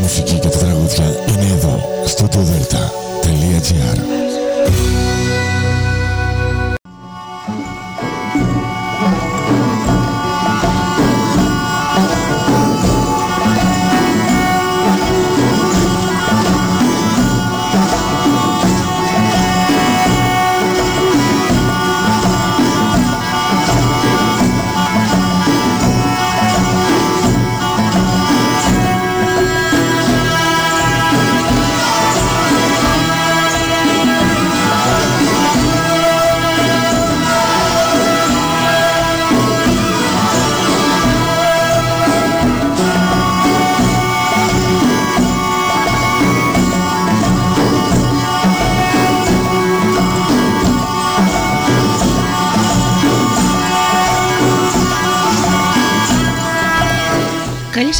μουσική και τα τραγούδια είναι εδώ, στο delta.gr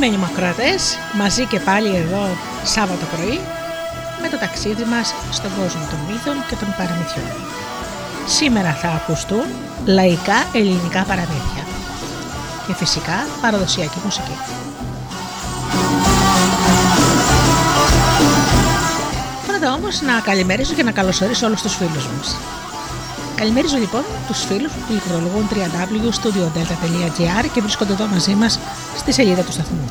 Αγαπημένοι μακροατές, μαζί και πάλι εδώ Σάββατο πρωί με το ταξίδι μας στον κόσμο των μύθων και των παραμυθιών. Σήμερα θα ακουστούν λαϊκά ελληνικά παραμύθια και φυσικά παραδοσιακή μουσική. Πρώτα όμως να καλημερίσω και να καλωσορίσω όλους τους φίλους μας. Καλημερίζω λοιπόν τους φίλους που πληκτρολογούν www.studiodelta.gr και βρίσκονται εδώ μαζί μας στη σελίδα του σταθμού.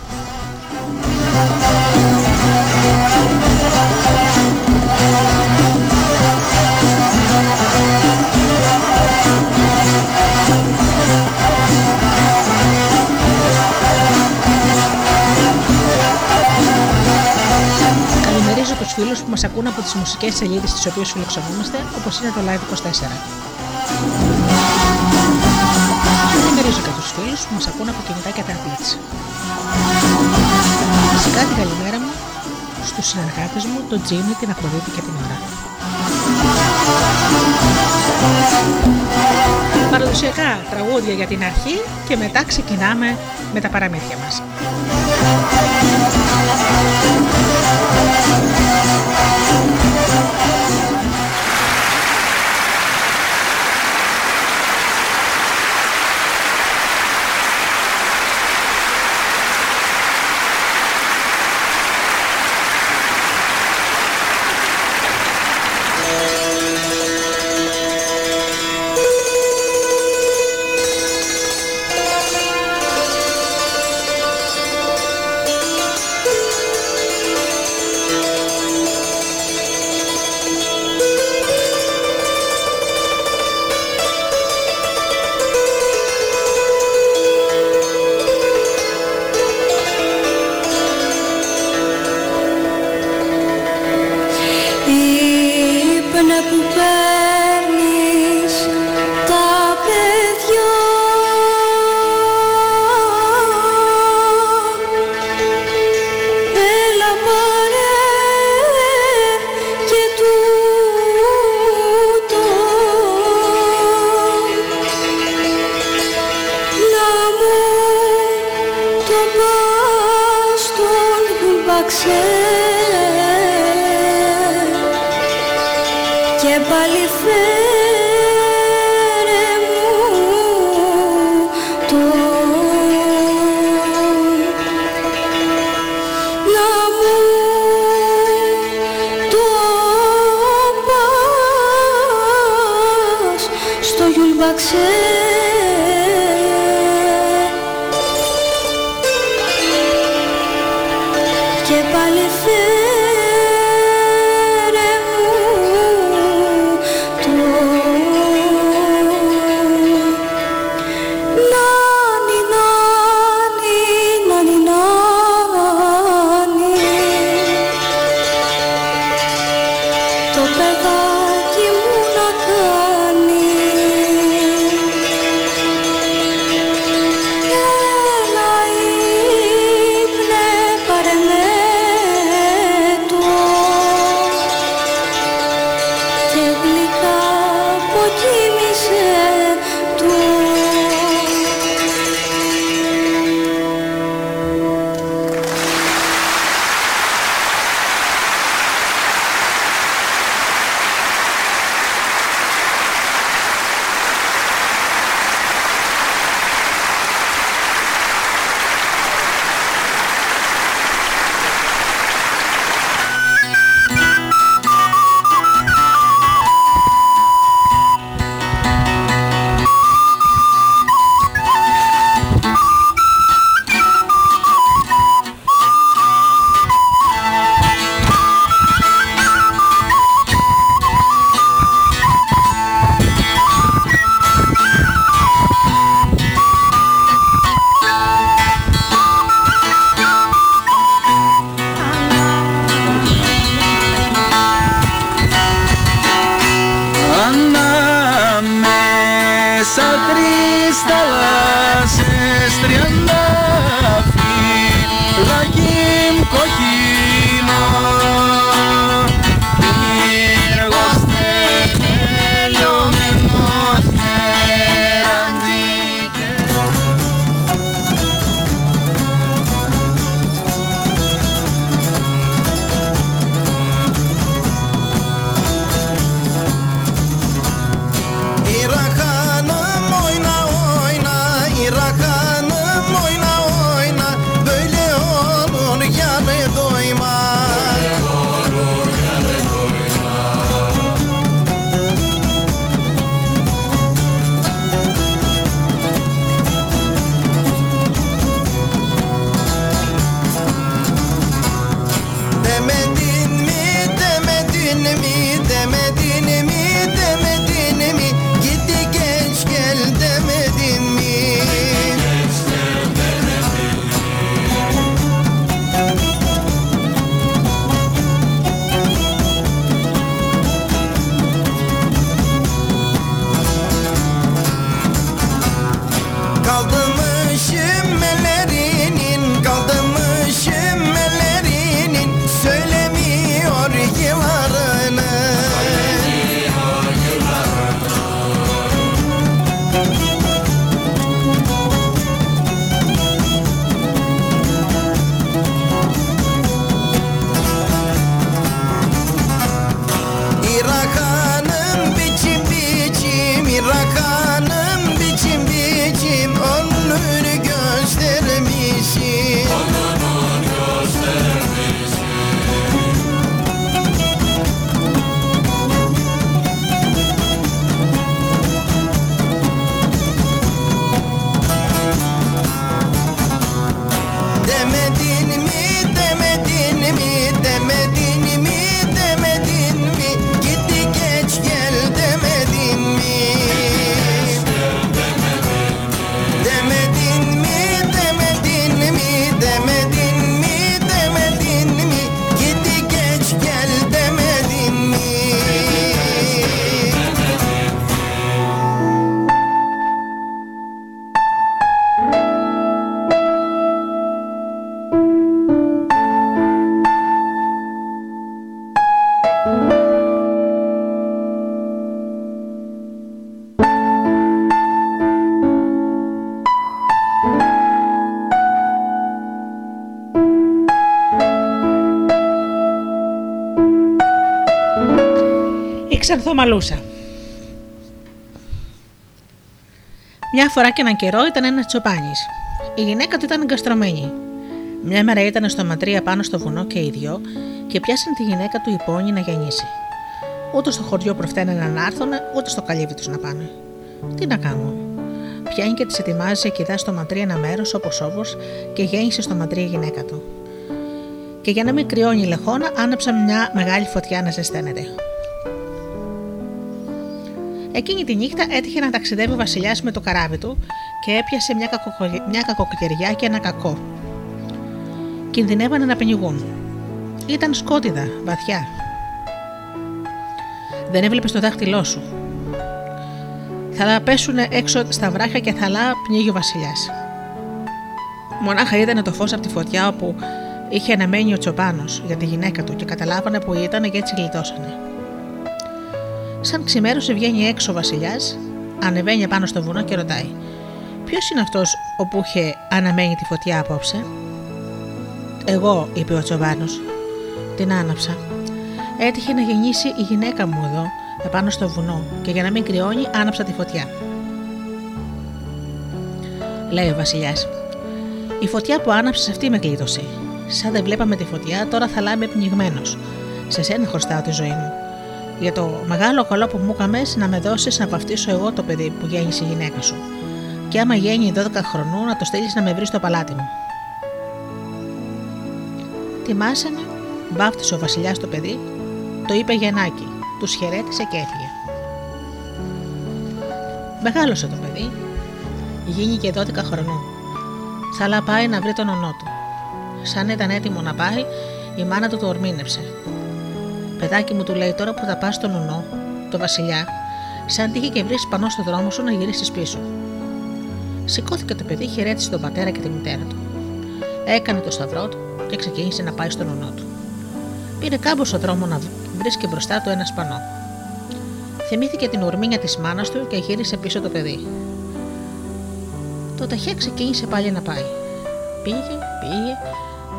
Καλημερίζω τους φίλους που μας ακούν από τις μουσικές σελίδες τις οποίες φιλοξενούμαστε, όπως είναι το Live24. Καλημερίζω και τους φίλους που μας ακούν από κινητά και tablets. Φυσικά την καλημέρα μου στους συνεργάτες μου, τον Τζίμι, την Αφροδίτη και την Ωρα. Παραδοσιακά τραγούδια για την αρχή και μετά ξεκινάμε με τα παραμύθια μας. Ξανθομαλούσα. Μια φορά και έναν καιρό ήταν ένας τσοπάνι. Η γυναίκα του ήταν εγκαστρωμένη. Μια μέρα ήταν στο ματρία πάνω στο βουνό και οι δυο και πιάσαν τη γυναίκα του υπόνη να γεννήσει. Ούτε στο χωριό προφταίνανε να έρθουν, ούτε στο καλύβι τους να πάνε. Τι να κάνουν. Πιάνει και τη ετοιμάζει και δά στο ματρί ένα μέρος όπως όπως και γέννησε στο ματρί η γυναίκα του. Και για να μην κρυώνει η λεχόνα, άναψαν μια μεγάλη φωτιά να ζεσταίνεται. Εκείνη τη νύχτα έτυχε να ταξιδεύει ο Βασιλιάς με το καράβι του και έπιασε μια, κακοκαιριά μια κακοκαιριά και ένα κακό. Κινδυνεύανε να πνιγούν. Ήταν σκότιδα, βαθιά. Δεν έβλεπες το δάχτυλό σου. Θα πέσουν έξω στα βράχια και θα πνίγει ο Βασιλιάς. Μονάχα είδανε το φως από τη φωτιά όπου είχε αναμένει ο Τσοπάνος για τη γυναίκα του και καταλάβανε που ήταν και έτσι γλιτώσανε. Σαν ξημέρωσε βγαίνει έξω ο Βασιλιάς, ανεβαίνει πάνω στο βουνό και ρωτάει: Ποιος είναι αυτός όπου είχε αναμένει τη φωτιά απόψε; Εγώ, είπε ο Τσοπάνο. Την άναψα. Έτυχε να γεννήσει η γυναίκα μου εδώ, επάνω στο βουνό, και για να μην κρυώνει, άναψα τη φωτιά. Λέει ο Βασιλιάς. Η φωτιά που άναψες αυτή με κλείδωσε. Σαν δεν βλέπαμε τη φωτιά, τώρα θα λάβει πνιγμένος. Σε σένα χρωστάω τη ζωή μου. Για το μεγάλο καλό που μου έκαμες να με δώσεις να βαφτίσω εγώ το παιδί που γέννησε η γυναίκα σου. Και άμα γέννει 12 χρονού, να το στείλεις να με βρεις στο παλάτι μου. Τιμάσανε, βάφτισε ο Βασιλιάς το παιδί, το είπε Γεννάκη, τους χαιρέτησε και έφυγε. Μεγάλωσε το παιδί, γίνηκε 12 χρονών. Θα πάει να βρει τον ονό του. Σαν ήταν έτοιμο να πάει, η μάνα του το ορμήνεψε. Παιδάκι μου του λέει τώρα που θα πας στον ονό, το Βασιλιά, σαν τύχει και βρεις πανό στο δρόμο σου να γυρίσεις πίσω. Σηκώθηκε το παιδί, χαιρέτησε τον πατέρα και τη μητέρα του. Έκανε το σταυρό του και ξεκίνησε να πάει στον ονό του. Πήρε κάμποσο δρόμο να βρίσκει μπροστά του ένα σπανό. Θυμήθηκε την ορμήνια της μάνας του και γύρισε πίσω το παιδί. Το ταχιά ξεκίνησε πάλι να πάει. Πήγε, πήγε,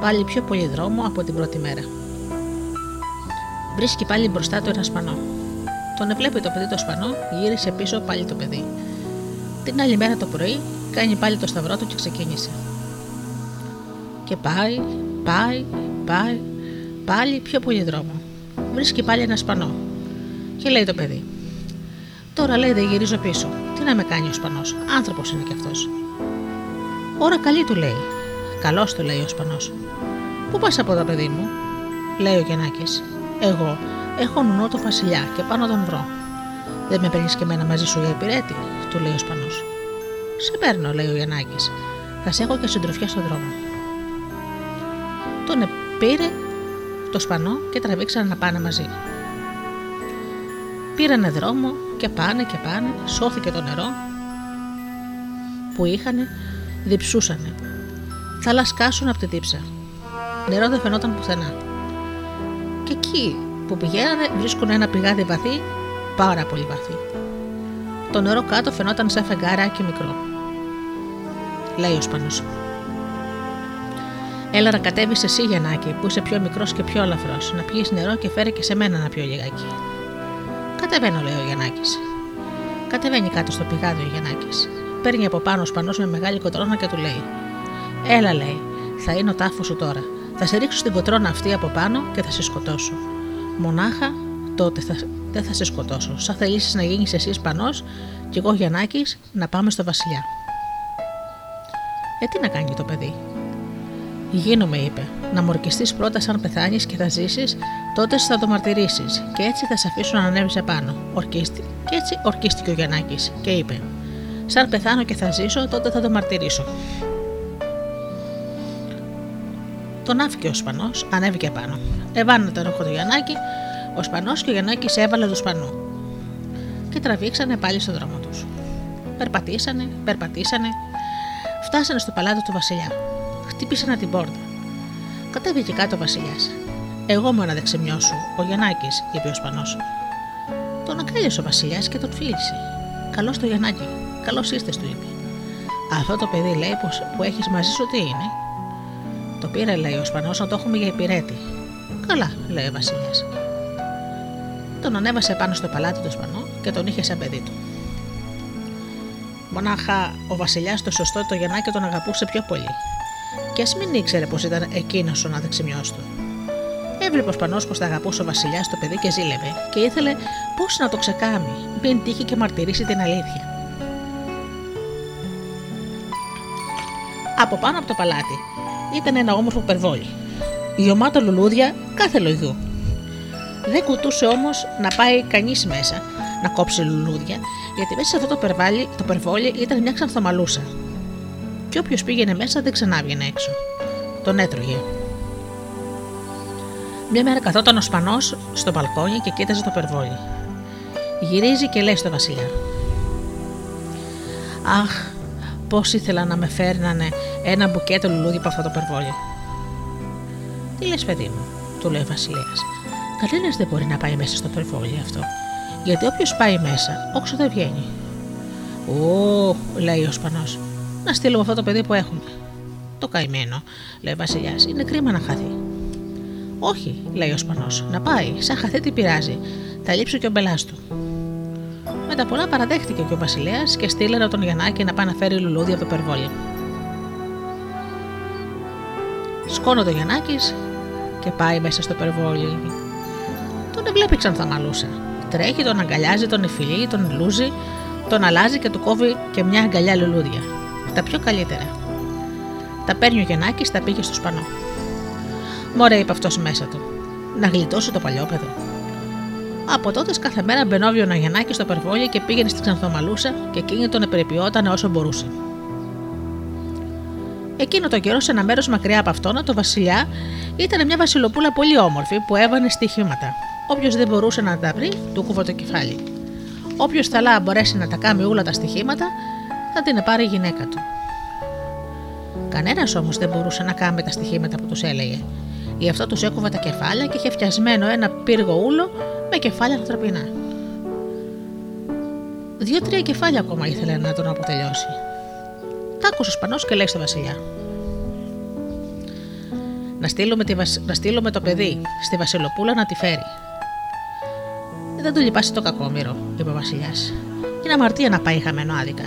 πάλι πιο πολύ δρόμο από την πρώτη μέρα. Βρίσκει πάλι μπροστά του ένα σπανό. Τον εβλέπει το παιδί το σπανό, γύρισε πίσω πάλι το παιδί. Την άλλη μέρα το πρωί κάνει πάλι το σταυρό του και ξεκίνησε. Και πάει, πάει, πάει, πάλι πιο πολύ δρόμο. Βρίσκει πάλι ένα σπανό. Και λέει το παιδί. Τώρα λέει δεν γυρίζω πίσω. Τι να με κάνει ο σπανός; Άνθρωπος είναι κι αυτός. Ώρα καλή του λέει. Καλώ του λέει ο σπανός. Πού πας από εδώ, παιδί μου, λέει ο Γεννάκη. Εγώ έχω νουνό το βασιλιά και πάνω τον βρω. Δεν με παίρνεις και εμένα μαζί σου για υπηρέτη, του λέει ο Σπανός. Σε παίρνω, λέει ο Γιαννάκης. Θα σε έχω και συντροφιά στον δρόμο. Τον πήρε το Σπανό και τραβήξανε να πάνε μαζί. Πήρανε δρόμο και πάνε και πάνε, σώθηκε το νερό που είχανε, διψούσανε. Θα λασκάσουν από τη δίψα. Νερό δεν φαινόταν πουθενά. Και εκεί που πηγαίνανε βρίσκουν ένα πηγάδι βαθύ, πάρα πολύ βαθύ. Το νερό κάτω φαινόταν σαν φεγγάράκι μικρό. Λέει ο Σπανός. Έλα να κατέβεις εσύ, Γιαννάκη, που είσαι πιο μικρός και πιο ελαφρώ, να πιει νερό και φέρει και σε μένα να πιω λιγάκι. Κατεβαίνω, λέει ο Γιαννάκης. Κατεβαίνει κάτω στο πηγάδι ο Γιαννάκης. Παίρνει από πάνω ο Σπανό με μεγάλη κοτρόνα και του λέει: Έλα, λέει, θα είναι ο τάφος σου τώρα. Θα σε ρίξω στην κοτρόνα αυτή από πάνω και θα σε σκοτώσω. Μονάχα τότε θα, δεν θα σε σκοτώσω. Σαν θελήσεις να γίνεις εσύ Ισπανός και εγώ Γιαννάκης να πάμε στο Βασιλιά. Ε, τι να κάνει το παιδί; Γίνομαι, είπε. Να μορκιστείς πρώτα σαν πεθάνεις και θα ζήσεις, τότε θα το μαρτυρήσεις και έτσι θα σε αφήσω να ανέβεις επάνω. Ορκίστη. Και έτσι ορκίστηκε ο Γιαννάκης και είπε: Σαν πεθάνω και θα ζήσω, τότε θα το μαρτυρήσω. Τον άφηκε ο Σπανός, ανέβηκε πάνω. Εβάνε τον ρόχο του Γιαννάκη, ο Σπανός και ο Γιαννάκης έβαλε του Σπανού. Και τραβήξανε πάλι στον δρόμο τους. Περπατήσανε, περπατήσανε, φτάσανε στο παλάτι του Βασιλιά. Χτύπησαν την πόρτα. Κατέβηκε κάτω ο Βασιλιάς. Εγώ μου ένα δεξιμιό σου, ο Γιαννάκης, είπε ο Σπανός. Τον αγκάλιασε ο Βασιλιάς και τον φίλησε. Καλώς το Γιαννάκη, καλώς είστε, του είπε. Αυτό το παιδί λέει που έχεις μαζί σου τι είναι, το πήρε, λέει ο Σπανό, να το έχουμε για υπηρέτη. Καλά, λέει ο Βασιλιά. τον ανέβασε πάνω στο παλάτι του Σπανό και τον είχε σαν παιδί του. Μονάχα ο Βασιλιάς το σωστό το Γιαννάκη τον αγαπούσε πιο πολύ. Και ας μην ήξερε πως ήταν εκείνος ο αδεξιμιό του. Έβλεπε ο Σπανό πως τα αγαπούσε ο Βασιλιάς το παιδί και ζήλευε και ήθελε πώς να το ξεκάμει, μην τύχει και μαρτυρήσει την αλήθεια. Από πάνω από το παλάτι ήταν ένα όμορφο περβόλι. Γιωμάτο λουλούδια κάθε λογιού. Δεν κουτούσε όμως να πάει κανείς μέσα να κόψει λουλούδια, γιατί μέσα σε αυτό το, περβάλι, το περβόλι ήταν μια ξανθομαλούσα. Και όποιος πήγαινε μέσα δεν ξανάβγαινε έξω. Τον έτρωγε. Μια μέρα καθόταν ο Σπανός στο μπαλκόνι και κοίταζε το περβόλι. Γυρίζει και λέει στο Βασιλιά: Αχ, πώς ήθελα να με φέρνανε ένα μπουκέτο λουλούδι από αυτό το περβόλι. Τι λες, παιδί μου, του λέει ο Βασιλιά. Κανένας δεν μπορεί να πάει μέσα στο περβόλι αυτό, γιατί όποιος πάει μέσα, όξο δεν βγαίνει. Ω, λέει ο Σπανός, να στείλουμε αυτό το παιδί που έχουμε. Το καημένο, λέει ο Βασιλιάς, είναι κρίμα να χαθεί. Όχι, λέει ο Σπανός, να πάει, σαν χαθεί τι πειράζει, θα λείψει και ο μπελάς του. Με τα πολλά παραδέχτηκε και ο Βασιλέας και στείλε τον Γιαννάκη να πάει να φέρει λουλούδι από το περβόλι. Σκόνο το Γιαννάκης και πάει μέσα στο περβόλι. Τον βλέπει ξανθαμαλούσα. Τρέχει, τον αγκαλιάζει, τον εφηλεί, τον λούζει, τον αλλάζει και του κόβει και μια αγκαλιά λουλούδια. Τα πιο καλύτερα. Τα παίρνει ο Γιαννάκης, τα πήγε στο σπανό. Μωρέ, είπε αυτός μέσα του. Να γλιτώσει το παλιόπαιδο. Από τότε κάθε μέρα μπαινόβιο ο Γιαννάκης στο περβόλι και πήγαινε στην Ξανθομαλούσα και εκείνη τον επερεποιόταν όσο μπορούσε. Εκείνο το καιρό, σε ένα μέρος μακριά από αυτόν, το Βασιλιά ήταν μια Βασιλοπούλα πολύ όμορφη που έβανε στοιχήματα. Όποιος δεν μπορούσε να τα βρει, του κούβω το κεφάλι. Όποιος θαλά μπορέσει να τα κάνει όλα τα στοιχήματα, θα την πάρει η γυναίκα του. Κανένας όμως δεν μπορούσε να κάνει τα στοιχήματα που τους έλεγε. Γι' αυτό τους έκοβε τα κεφάλια και είχε φτιασμένο ένα πύργο ούλο με κεφάλια ανθρωπινά. Δύο-τρία κεφάλια ακόμα ήθελε να τον αποτελειώσει. Τα άκουσε ο Σπανός και λέει στο Βασιλιά: να στείλουμε, τη να στείλουμε το παιδί στη Βασιλοπούλα να τη φέρει. Δεν του λυπάσει το κακόμοιρο, είπε ο Βασιλιάς. Είναι αμαρτία να πάει χαμένο άδικα.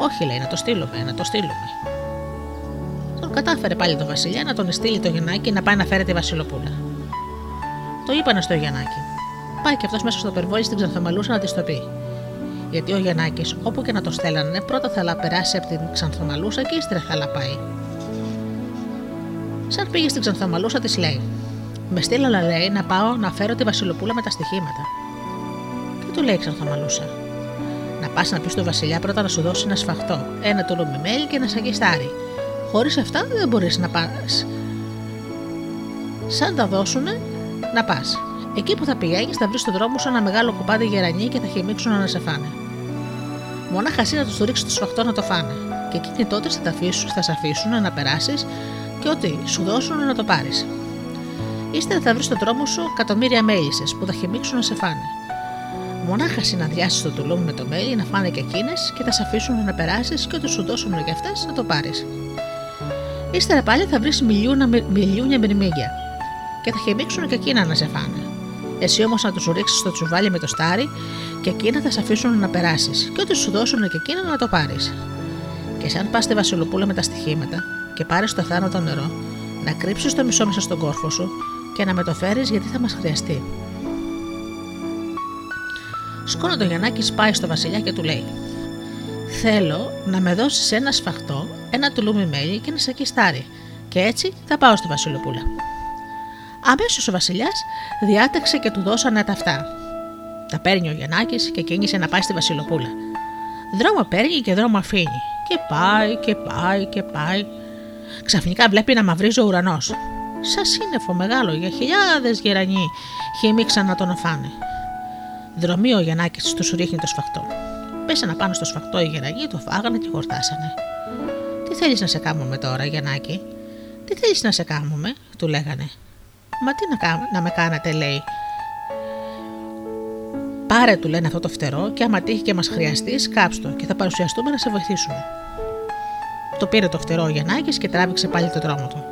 Όχι, λέει, να το στείλουμε, να το στείλουμε. Τον κατάφερε πάλι το Βασιλιά να τον στείλει το Γεννάκι να πάει να φέρει τη Βασιλοπούλα. Το είπανε στο Γεννάκι. Πάει και αυτός μέσα στο περβόλι στην Ξανθομαλούσα να της το πει. Γιατί ο Γιαννάκης, όπου και να το στέλνανε, πρώτα θα περάσει από την Ξανθομαλούσα και ύστερα θα πάει. Σαν πήγε στην Ξανθομαλούσα, της λέει: Με στείλαλα, λέει, να πάω να φέρω τη Βασιλοπούλα με τα στοιχήματα. Και του λέει Ξανθομαλούσα: Να πας να πεις στο Βασιλιά πρώτα να σου δώσει ένα σφαχτό, ένα τουλούμι μέλι και ένα σαγιστάρι. Χωρίς αυτά δεν μπορείς να πας. Σαν τα δώσουνε, να πας. Εκεί που θα πηγαίνεις, θα βρεις στον δρόμο σου ένα μεγάλο κουπάδι γερανί και θα χυμίξουν να σε φάνε. Μονάχα εσύ να τους ρίξεις το σφαχτό να το φάνε. Και εκείνοι τότε θα, αφήσουν, θα σε αφήσουν να περάσεις και ό,τι σου δώσουν να το πάρεις. Ύστερα θα βρεις στον δρόμο σου εκατομμύρια μέλισσε που θα χυμίξουν να σε φάνε. Μονάχα συναντιάσεις το τουλούμι με το μέλι να φάνε και εκείνες και θα σε αφήσουν να περάσεις και ό,τι σου δώσουν για αυτές να το πάρεις. Ύστερα πάλι θα βρεις μιλιούνια μυρμήγκια και θα χυμίξουν και εκείνα να σε φάνε. Εσύ όμως να τους ρίξεις στο τσουβάλι με το στάρι και εκείνα θα σε αφήσουν να περάσεις και ό,τι σου δώσουν και εκείνα να το πάρεις. Και σαν πας στη Βασιλοπούλα με τα στοιχήματα, και πάρεις το θάνατο νερό, να κρύψεις το μισό μέσα στον κόρφο σου και να με το φέρεις γιατί θα μας χρειαστεί. Σκόνο το Γιαννάκη πάει στο Βασιλιά και του λέει: Θέλω να με δώσεις ένα σφαχτό, ένα τουλούμι μέλι και ένα σακιστάρι, και έτσι θα πάω στη Βασιλοπούλα. Αμέσως ο Βασιλιάς διάταξε και του δώσανε τα αυτά. Τα παίρνει ο Γιαννάκης και κίνησε να πάει στη Βασιλοπούλα. Δρόμο παίρνει και δρόμο αφήνει. Και πάει και πάει και πάει Ξαφνικά βλέπει να μαυρίζει ο ουρανός. Σαν σύννεφο μεγάλο για χιλιάδες γερανοί χυμίξαν να τον αφάνε. Δρομή ο Γιαννάκης τους ρίχνει το σφαχτό. Πέσανε πάνω στο σφαχτό οι γερανοί, το φάγανε και χορτάσανε. Τι θέλεις να σε κάνουμε τώρα, Γιαννάκη, Τι θέλεις να σε κάνουμε, του λέγανε. Μα τι να, να με κάνατε, λέει. Πάρε, του λένε αυτό το φτερό, και άμα τύχει και μας χρειαστείς, κάψτο και θα παρουσιαστούμε να σε βοηθήσουμε. Το πήρε το φτερό ο Γιαννάκης και τράβηξε πάλι το δρόμο του.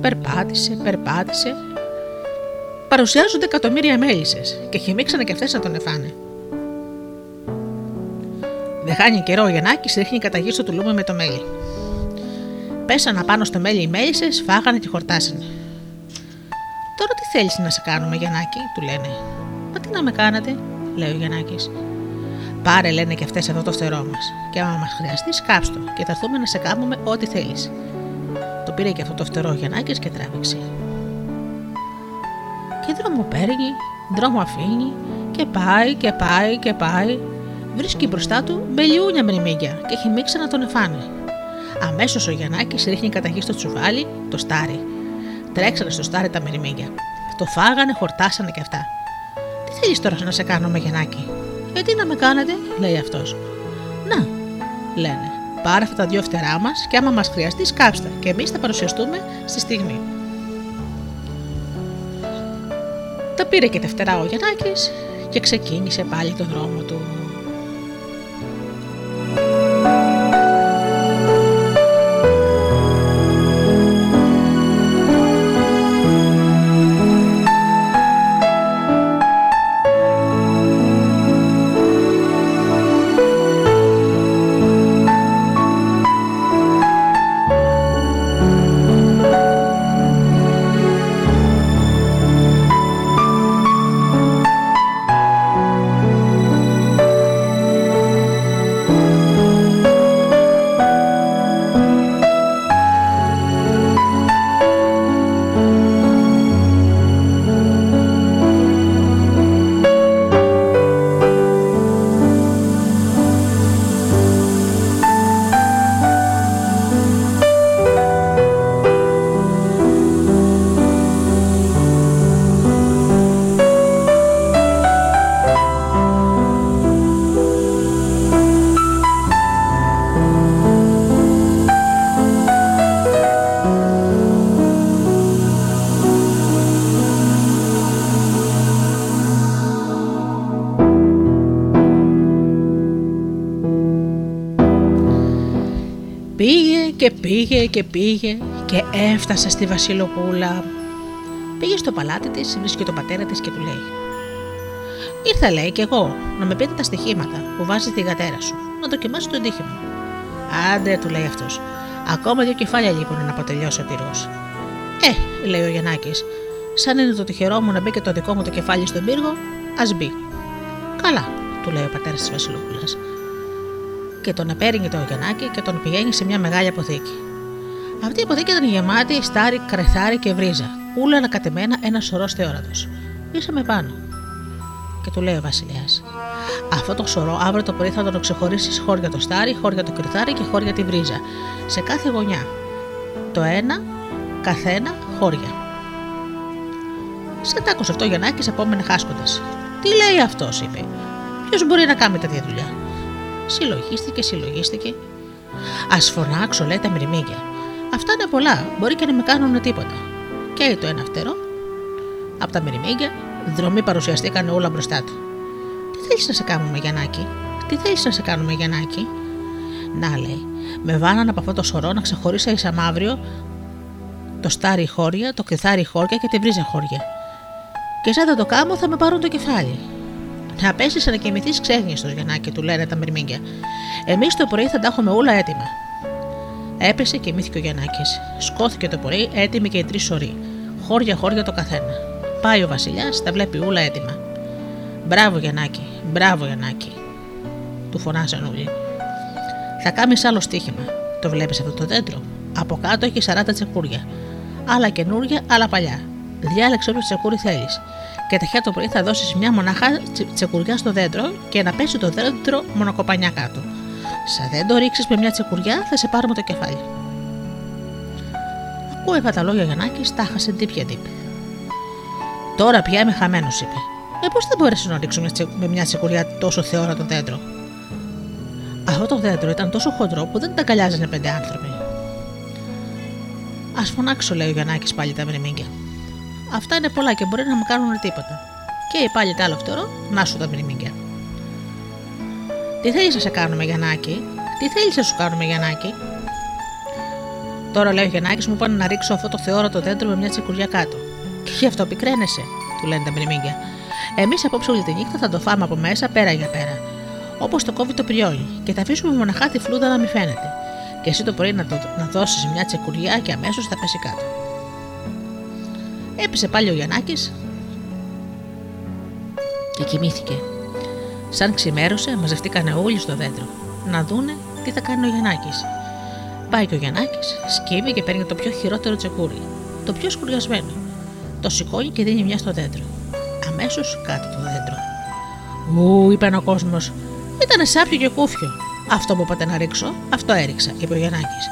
Περπάτησε, περπάτησε παρουσιάζονται εκατομμύρια μέλισσε και χυμίξανε και αυτές να τον εφάνε. Δεν χάνει καιρό ο Γιαννάκης ρίχνει κατά γη στο τουλούμι με το μέλι. Πέσανε πάνω στο μέλι οι μέλισσε, φάγανε και χορτάσανε. Τώρα τι θέλεις να σε κάνουμε, Γιαννάκη, του λένε. Μα τι να με κάνατε, λέει ο Γιαννάκης. Πάρε, λένε και αυτές εδώ το φτερό μας. Και άμα μας χρειαστείς, σκάψτο και θα έρθουμε να σε κάνουμε ό,τι θέλεις. Το πήρε και αυτό το φτερό ο Γιαννάκης και τράβηξε. Και δρόμο παίρνει, δρόμο αφήνει και πάει και πάει και πάει. Βρίσκει μπροστά του μπελιούνια μριμίγκια και έχει μίξει να τον εφάνε. Αμέσως ο Γιαννάκης ρίχνει κατά γη στο τσουβάλι το στάρι. Τρέξανε στο στάρι τα μυριμίγκια. Το φάγανε, χορτάσανε και αυτά. Τι θέλεις τώρα να σε κάνουμε, Γιαννάκη. Γιατί να με κάνετε, λέει αυτός. Να, λένε. Πάρε αυτά τα δυο φτερά μας και άμα μας χρειαστεί, σκάψτε και εμείς θα παρουσιαστούμε στη στιγμή. Τα πήρε και τα φτερά ο Γιαννάκης και ξεκίνησε πάλι τον δρόμο του. Και πήγε και πήγε και έφτασε στη Βασιλοπούλα. Πήγε στο παλάτι της, βρίσκει τον πατέρα της και του λέει: Ήρθα, λέει, κι εγώ να με πείτε τα στοιχήματα που βάζει τη γατέρα σου, να δοκιμάσω το μου. Άντε, του λέει αυτός. Ακόμα δύο κεφάλια λοιπόν να αποτελειώσει ο πυρό. Ε, λέει ο Γιαννάκης, σαν είναι το τυχερό μου να μπει και το δικό μου το κεφάλι στον πύργο, ας μπει. Καλά, του λέει ο πατέρας της Βασιλοπούλας και τον απέριγε το Γιαννάκη και τον πηγαίνει σε μια μεγάλη αποθήκη. Αυτή η αποθήκη ήταν γεμάτη στάρι, κρεθάρι και βρίζα, ούλα ανακατεμένα ένα σωρό θεόρατο. Ήσαμε πάνω. Και του λέει ο Βασιλιά: Αυτό το σωρό αύριο το πρωί θα τον ξεχωρίσεις χώρια το στάρι, χώρια το κρυθάρι και χώρια τη βρίζα. Σε κάθε γωνιά. Το ένα, καθένα χώρια. Σε τ' άκουσε αυτό ο Γιαννάκης επόμενα χάσκοντας. Τι λέει αυτός, είπε. Ποιος μπορεί να κάνει τέτοια δουλειά. Συλλογίστηκε, συλλογίστηκε. Α φωνάξω, λέει τα μυρμήγκια. Αυτά είναι πολλά, μπορεί και να με κάνουν τίποτα. Και το ένα φτερό. Από τα μυρμήγκια, δρομή παρουσιαστήκαν όλα μπροστά του. Τι θέλεις να σε κάνουμε, Γιαννάκη, τι θέλεις να σε κάνουμε, Γιαννάκη; Να λέει, με βάναν από αυτό το σωρό να ξεχωρίσω ει αμαύριο το στάρι χώρια, το κρυθάρι χώρια και τη βρίζα χώρια. Και σαν δεν το κάνω θα με πάρουν το κεφάλι. Να πέσεις να κοιμηθείς ξέγνιστο, Γιαννάκη, του λένε τα μυρμήγκια. Εμείς το πρωί θα τα έχουμε όλα έτοιμα. Έπεσε και μύθηκε ο Γιαννάκης. Σκόθηκε το πρωί, έτοιμη και οι τρεις σωροί. Χώρια-χώρια το καθένα. Πάει ο Βασιλιάς, τα βλέπει όλα έτοιμα. Μπράβο Γιαννάκη, μπράβο Γιαννάκη. Του φωνάζαν όλοι. Θα κάνεις άλλο στοίχημα. Το βλέπεις αυτό το δέντρο; Από κάτω έχει 40 τσεκούρια. Άλλα καινούρια, άλλα παλιά. Διάλεξε όποιο τσεκούρι θέλεις και ταχιά το πρωί θα δώσεις μια μονάχα τσεκουριά στο δέντρο και να πέσει το δέντρο μονοκοπανιά κάτω. Σαν δεν το ρίξεις με μια τσεκουριά, θα σε πάρουμε το κεφάλι. Ακούω αυτά τα λόγια Γιαννάκη, τα χάσε τύπια τύπ. Τώρα πια είμαι χαμένος, είπε. Ε, πώς δεν μπορέσει να ρίξω με μια τσεκουριά τόσο θεόρατο δέντρο; Αυτό το δέντρο ήταν τόσο χοντρό που δεν τα αγκαλιάζανε πέντε άνθρωποι. Α φωνάξω, λέει ο Γιαννάκης πάλι τα μνημίγκια. Αυτά είναι πολλά και μπορεί να μου κάνουν τίποτα. Και πάλι τ' άλλο φτερό, να σου τα μνημίγκια. Τι θέλεις να σε κάνουμε, Γιαννάκη, τι θέλεις να σου κάνουμε, Γιαννάκη; Τώρα λέει ο Γιαννάκης μου πάνε να ρίξω αυτό το θεόρατο δέντρο με μια τσικουριά κάτω. Και γι' αυτό πικραίνεσαι. του λένε τα μυρμήγκια. Εμείς απόψε όλη τη νύχτα θα το φάμε από μέσα πέρα για πέρα. Όπως το κόβει το πριόνι, και θα αφήσουμε μοναχά τη φλούδα να μην φαίνεται. Και εσύ το πρωί να, το, να δώσεις μια τσεκουριά και αμέσως θα πέσει κάτω. Έπεσε πάλι ο Γιαννάκης και κοιμήθηκε. Σαν ξημέρωσε, μαζευτήκανε όλοι στο δέντρο να δούνε τι θα κάνει ο Γιαννάκης. Πάει και ο Γιαννάκης, σκύβει και παίρνει το πιο χειρότερο τσεκούρι, το πιο σκουριασμένο. Το σηκώνει και δίνει μια στο δέντρο. Αμέσως κάτω το δέντρο. Ου, είπε ο κόσμος, ήταν σάπιο και κούφιο. Αυτό που είπατε να ρίξω, αυτό έριξα, είπε ο Γιαννάκης.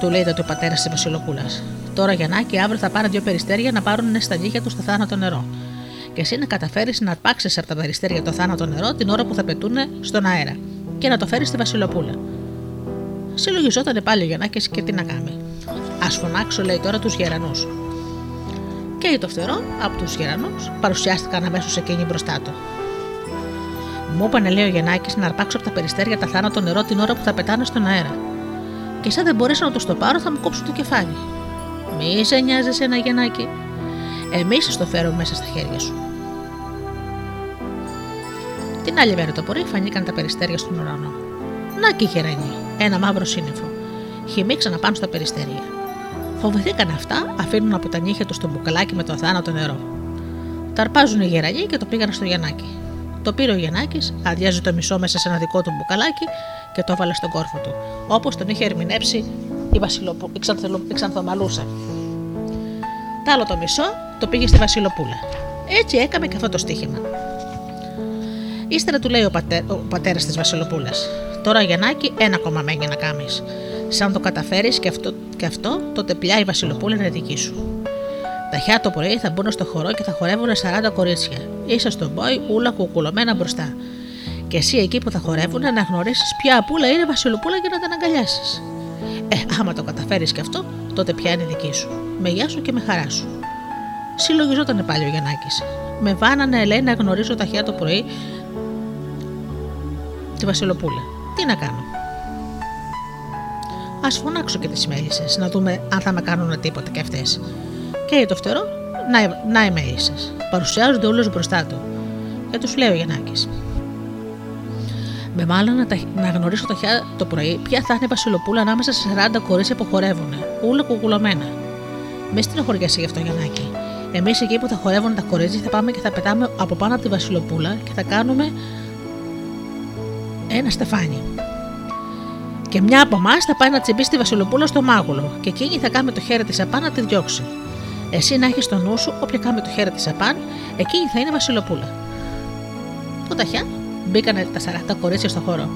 Του λέει τότε ο πατέρας της Βασιλοπούλας. Τώρα Γιαννάκη, αύριο θα πάρουν δύο περιστέρια να πάρουν στα νύχια τους στο θάνατο νερό. Και εσύ να καταφέρεις να αρπάξεις από τα περιστέρια το θάνατο νερό την ώρα που θα πετούν στον αέρα και να το φέρεις στη Βασιλοπούλα. Συλλογιζόταν πάλι ο Γιαννάκης και τι να κάνει. Α φωνάξω, λέει τώρα, τους γερανούς. Και το φτερό από τους γερανούς παρουσιάστηκαν αμέσως εκείνοι μπροστά του. Μου είπανε, λέει ο Γεννάκη, να αρπάξω από τα περιστέρια τα θάνατο νερό την ώρα που θα πετάνε στον αέρα. Και σαν δεν μπορέσω να το το πάρω, θα μου κόψω το κεφάλι. Μη σε νοιάζει ένα γεννάκι. Εμείς το φέρω μέσα στα χέρια σου. Την άλλη μέρα το πρωί φανήκαν τα περιστέρια στον ουρανό. Να και γερανή, ένα μαύρο σύννεφο. Χυμίξαν να πάνε στα περιστέρια. Φοβηθήκαν αυτά, αφήνουν από τα νύχια τους το μπουκαλάκι με το θάνατο νερό. Τα αρπάζουν οι γερανοί και το πήγαν στο Γιαννάκι. Το πήρε ο Γιαννάκης, αδειάζει το μισό μέσα σε ένα δικό του μπουκαλάκι και το έβαλε στον κόρφο του, όπως τον είχε ερμηνεύσει η, Βασιλοπου... η, Ξανθελο... η Ξανθομαλούσα. Τ' άλλο το μισό το πήγε στη Βασιλοπούλα. Έτσι έκαμε και αυτό το στοίχημα. Ύστερα του λέει ο, πατέ... ο πατέρας της Βασιλοπούλας: Τώρα Γιαννάκη, ένα ακόμα μένει να κάνει. Σαν το καταφέρεις και αυτό, και αυτό, τότε πια η Βασιλοπούλα είναι δική σου. Ταχιά το πρωί θα μπουν στο χορό και θα χορεύουν 40 κορίτσια. Είσαι στον μπόι, ούλα κουκουλωμένα μπροστά. Και εσύ εκεί που θα χορεύουν να γνωρίσεις ποια απούλα είναι Βασιλοπούλα για να την αγκαλιάσει. Ε, άμα το καταφέρεις και αυτό, τότε πια είναι δική σου. Με γεια σου και με χαρά σου. Συλλογιζόταν πάλι ο Γιαννάκης. Με βάνανε, λέει, να γνωρίζω ταχιά το πρωί τη Βασιλοπούλα. Τι να κάνω; Α φωνάξω και τις μέλισσε, να δούμε αν θα με κάνουν τίποτα κι αυτές. Και το φτερό, να, να οι μέλισσε. Παρουσιάζονται όλου μπροστά του. Και τους λέει ο Γιαννάκης. Με μάλλον να, να γνωρίσω το, το πρωί ποια θα είναι η Βασιλοπούλα ανάμεσα σε 40 κορίτσια που χορεύουν, ούλα κουκουλωμένα. Με στενοχωριέσαι γι' αυτό, Γιαννάκη. Εμείς εκεί που θα χορεύουν τα κορίτσια θα πάμε και θα πετάμε από πάνω από τη Βασιλοπούλα και θα κάνουμε ένα στεφάνι. Και μια από εμάς θα πάει να τσιμπήσει τη Βασιλοπούλα στο μάγουλο και εκείνη θα κάνει το χέρι της απάν να τη διώξει. Εσύ να έχεις στο νου σου, όποια κάνει το χέρι της απάν, εκείνη θα είναι Βασιλοπούλα. Το ταχιά μπήκανε τα 40 κορίτσια στο χώρο.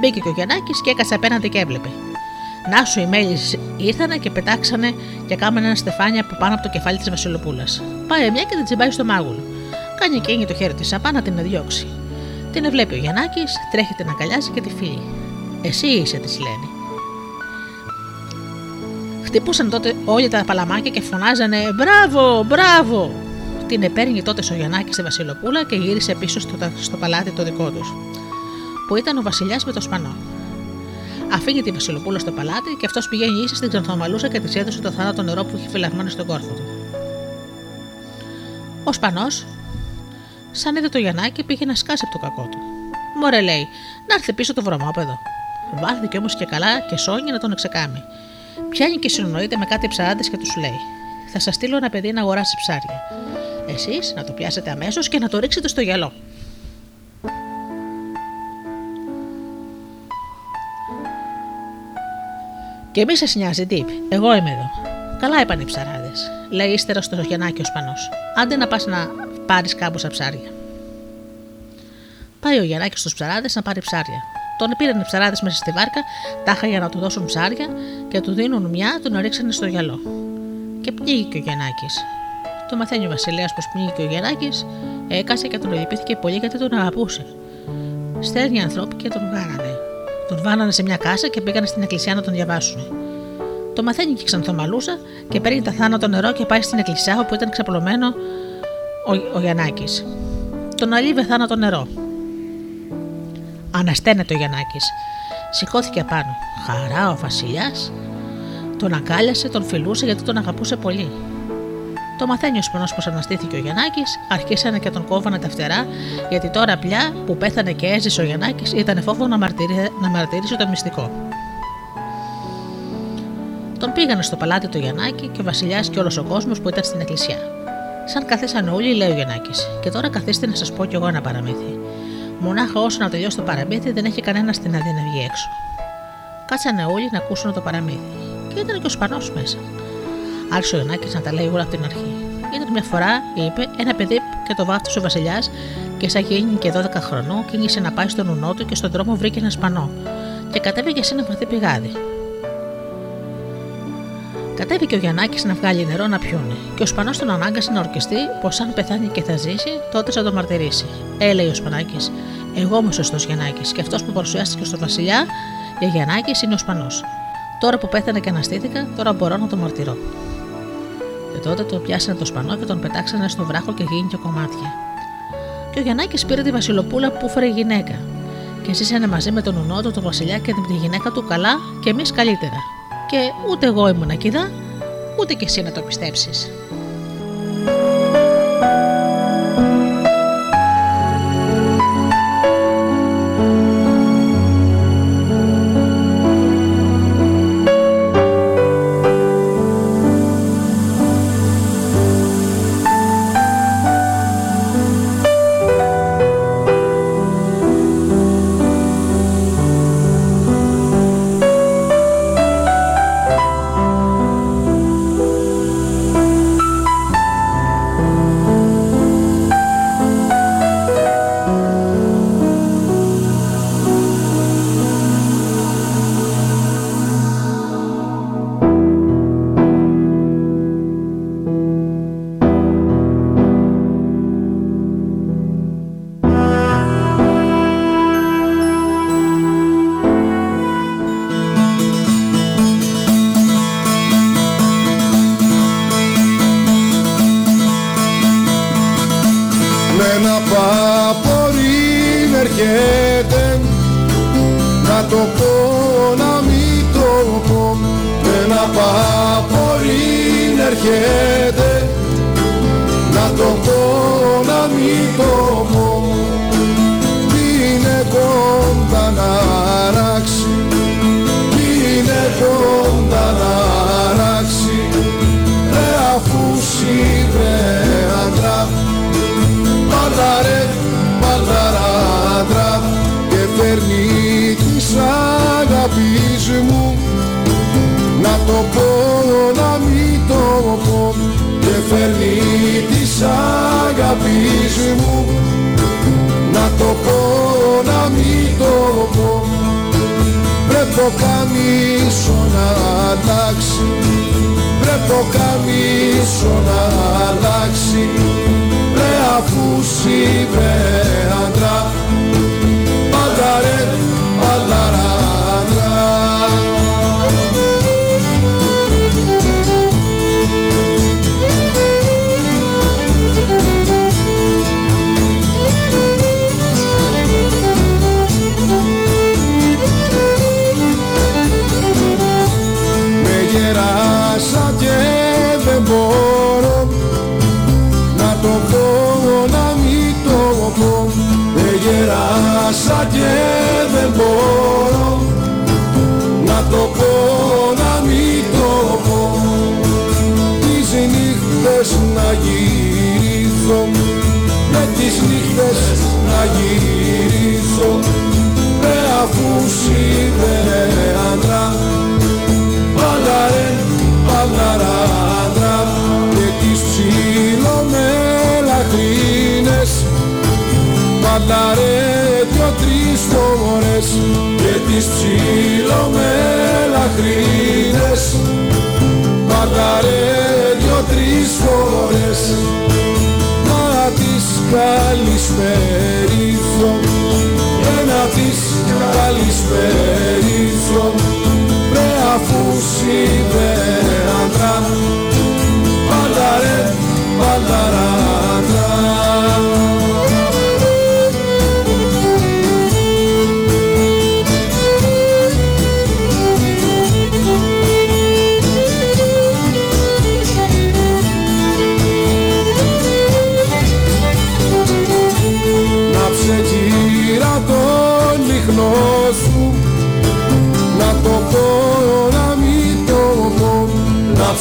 Μπήκε και ο Γιαννάκης και έκασε απέναντι και έβλεπε. Να σου οι μέλη ήρθανε και πετάξανε και κάμανε ένα στεφάνι από πάνω από το κεφάλι της Βασιλοπούλας. Πάει μια και την τσιμπάει στο μάγουλο. Κάνει εκείνη το χέρι της απάν να την διώξει. Την βλέπει ο Γιαννάκης, τρέχει την αγκαλιάζει και τη φύγει. Εσύ είσαι, της λένε. Χτυπούσαν τότε όλοι τα παλαμάκια και φωνάζανε Μπράβο, μπράβο! Την επέρνει τότε ο Γιαννάκη στη Βασιλοπούλα και γύρισε πίσω στο, στο παλάτι το δικό τους, που ήταν ο Βασιλιάς με το Σπανό. Αφήνει τη Βασιλοπούλα στο παλάτι και αυτός πηγαίνει ίσα στην Ξανθομαλούσα και της έδωσε το θάνατο νερό που είχε φυλαγμένο στον κόρφο του. Ο Σπανός, σαν είδε το Γιαννάκη, πήγε να σκάσει από το κακό του. Μωρέ, λέει, να έρθει πίσω το βρωμόπεδο. Βάλθηκε όμως και καλά και σώνει να τον εξεκάμει. Πιάνει και συνονοείται με κάτι ψαράδες και τους λέει: Θα σας στείλω ένα παιδί να αγοράσει ψάρια. Εσείς να το πιάσετε αμέσως και να το ρίξετε στο γυαλό. Και μη σας νοιάζει, τι Εγώ είμαι εδώ. Καλά είπαν οι ψαράδες. Λέει ύστερα στο Γιαννάκη ο Σπανός. Άντε να πας να πάρεις κάπου ψάρια. Πάει ο Γιαννάκης στους ψαράδες να πάρει ψάρια. Τον πήραν οι ψαράδες μέσα στη βάρκα, τάχα για να του δώσουν ψάρια και του δίνουν μια, τον ρίξανε στο γυαλό. Και πνίγηκε ο Γιαννάκης. Το μαθαίνει ο Βασιλέας πω πνίγηκε ο Γιαννάκης, έκασε και τον λυπήθηκε πολύ γιατί τον αγαπούσε. Στέλνει ανθρώποι και τον βάρανε. Τον βάνανε σε μια κάσα και πήγαν στην εκκλησιά να τον διαβάσουν. Το μαθαίνει και ξανθομαλούσα και παίρνει τα θάνατο νερό και πάει στην εκκλησιά όπου ήταν ξαπλωμένο ο, ο Γιαννάκης. Τον αλείβε θάνατο νερό. Αναστένεται ο Γιαννάκης. Σηκώθηκε απάνω. Χαρά ο Βασιλιάς. Τον αγκάλιασε, τον φιλούσε γιατί τον αγαπούσε πολύ. Το μαθαίνεις ο Σπανό πως αναστήθηκε ο Γιαννάκης, αρχίσανε και τον κόβανε τα φτερά, γιατί τώρα πια που πέθανε και έζησε ο Γιαννάκης ήταν φόβο να, μαρτυρήσει, να μαρτυρήσει το μυστικό. Τον πήγανε στο παλάτι του Γιαννάκη και ο Βασιλιά και όλος ο κόσμος που ήταν στην εκκλησιά. Σαν καθίσανε όλοι, λέει ο Γιαννάκης, και τώρα καθίστε να σας πω κι εγώ ένα παραμύθι. Μονάχα όσο να τελειώσει το παραμύθι δεν έχει κανένας στην αδία να βγει έξω. Κάτσανε όλοι να ακούσουν το παραμύθι. Και ήταν και ο Σπανός μέσα. Άρχισε ο Γιαννάκη να τα λέει όλα από την αρχή. Ήταν μια φορά, είπε, ένα παιδί και το βάφτισε ο Βασιλιάς και σαν γίνει και 12 χρονών, κίνησε να πάει στον ουνό του και στον δρόμο βρήκε ένα σπανό. Και κατέβηκε σε ένα βαθύ πηγάδι. Κατέβηκε ο Γιαννάκης να βγάλει νερό να πιούνε, και ο Σπανός τον ανάγκασε να ορκιστεί πως αν πεθάνει και θα ζήσει, τότε θα το μαρτυρήσει. Έλεγε ο Σπανάκης, Εγώ είμαι ο σωστός Γιαννάκης, και αυτός που παρουσιάστηκε στο Βασιλιά για Γιαννάκης είναι ο Σπανός. Τώρα που πέθανε και αναστήθηκα, τώρα μπορώ να το μαρτυρώ. Και τότε το πιάσανε το Σπανό και τον πετάξανε στο βράχο και γίνηκε κομμάτια. Και ο Γιαννάκης πήρε τη Βασιλοπούλα που φέρε γυναίκα, και ζήσανε μαζί με τον ουνό του, τον Βασιλιά και τη γυναίκα του καλά και εμείς καλύτερα και ούτε εγώ ήμουν ακίδα, ούτε και εσύ να το πιστέψεις. Να το πω να μην το πω Και φέρνει της αγάπης μου. Να το πω να μην το πω Πρέπει ο καμίσο να αλλάξει. Πρέπει ο καμίσο να αλλάξει. Πρέπει αφού είμαι άντρα Πάντα να γυρίσω με αφού Πάντα ρε, πάντα και τις ψηλό με λαχρίνες δυο-τρεις φορές. Και τις ψηλό με λαχρίνες δυο-τρεις φορές καλησπέριθο ένα της καλησπέριθο πρε αφού σιδεραντρά παλαρέ παλαρά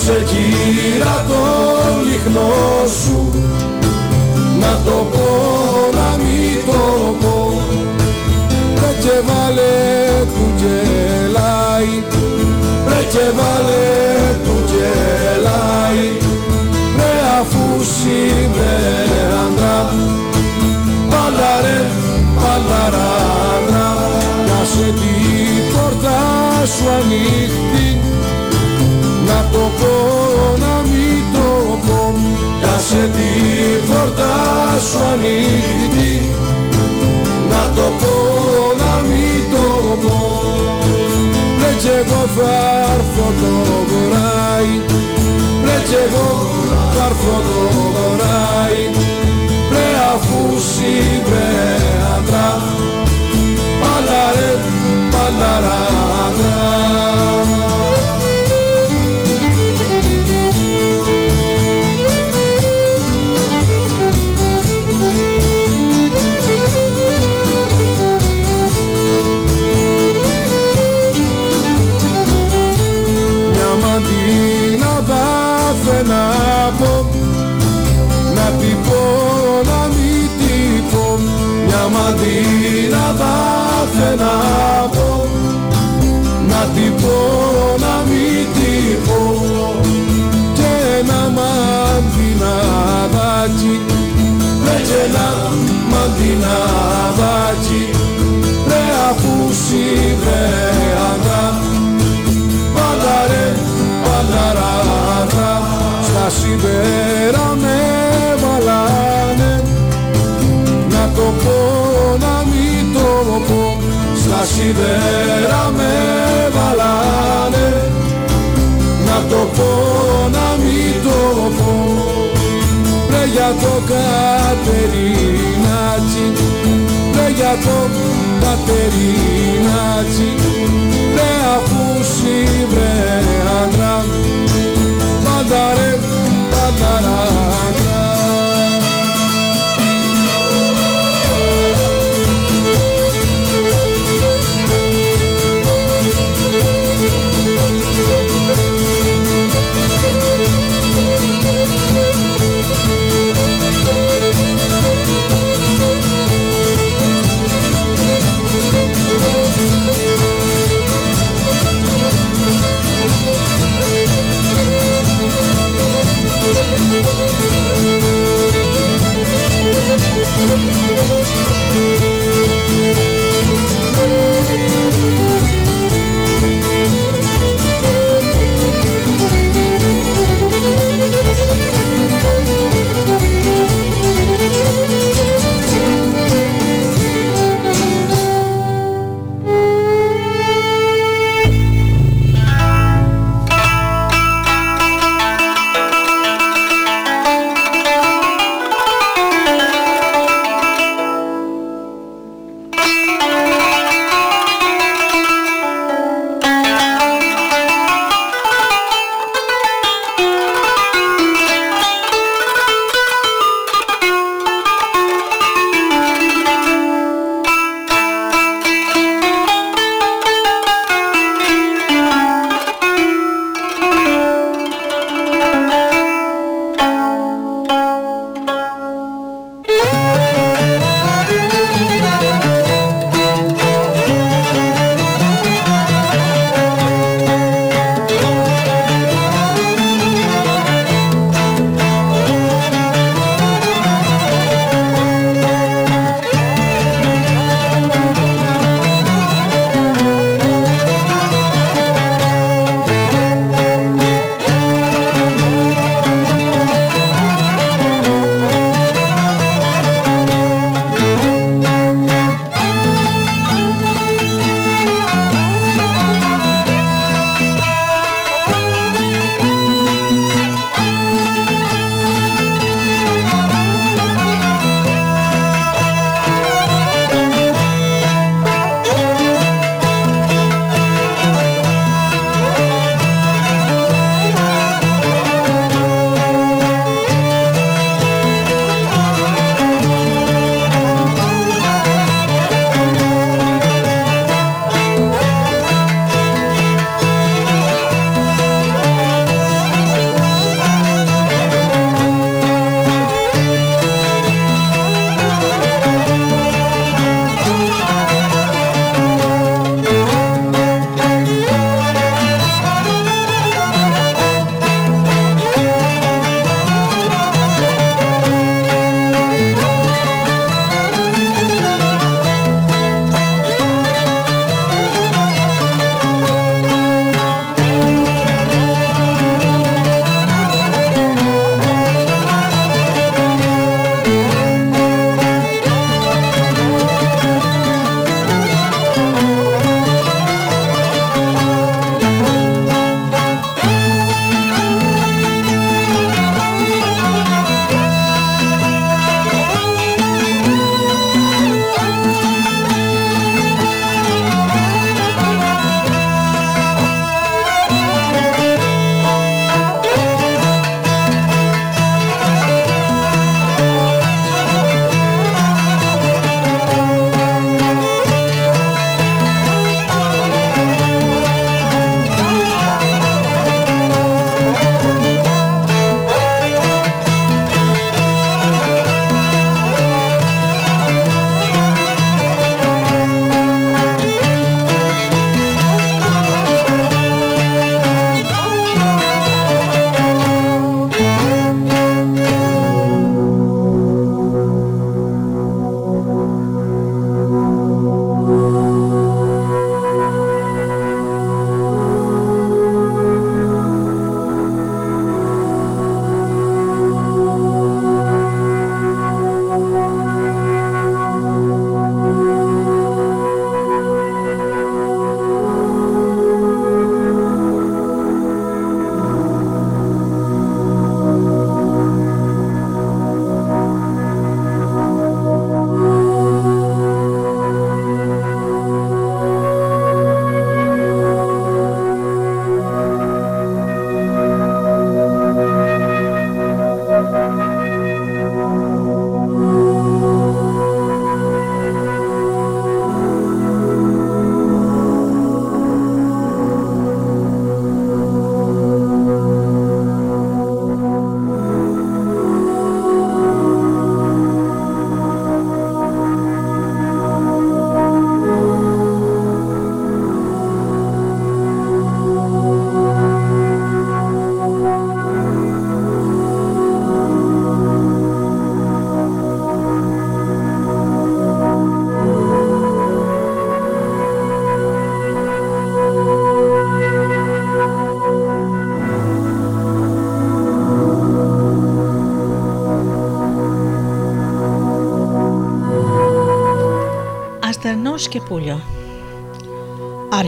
Πάψε κύρα το λιχνό σου. Να το πω να μην το πω. Ρε και βάλε του γελάει. Ρε και βάλε του γελάει. Ρε αφού σήμερα Πάντα ρε, πάντα ράντρα Κάσε την πόρτα σου ανοιχτή σου ανοιχτή Να το πω να μην το πω. Ρε κι εγώ θα έρθω το βράδυ Ρε κι εγώ θα έρθω το βράδυ Ρε αφού σύμπρε άντρα Πάντα να πω Να την πω να μην την πω. Μια μαντίνα θα να πω Να την πω να μην την πω. Και ένα μαντιναδάκι Ρε και ένα μαντιναδάκι Ρε αφού βρε αγάπη Πάντα ρε, πάντα στα σίδερα με βαλάνε Να το πω να μην το πω Στα σίδερα με βαλάνε Να το πω να μην το πω Ρε για το Κατερινάτσι. Ρε για το Κατερινάτσι. Ρε αφού βρε άντρα Πάντα ρε Πανταράκια Αστερνός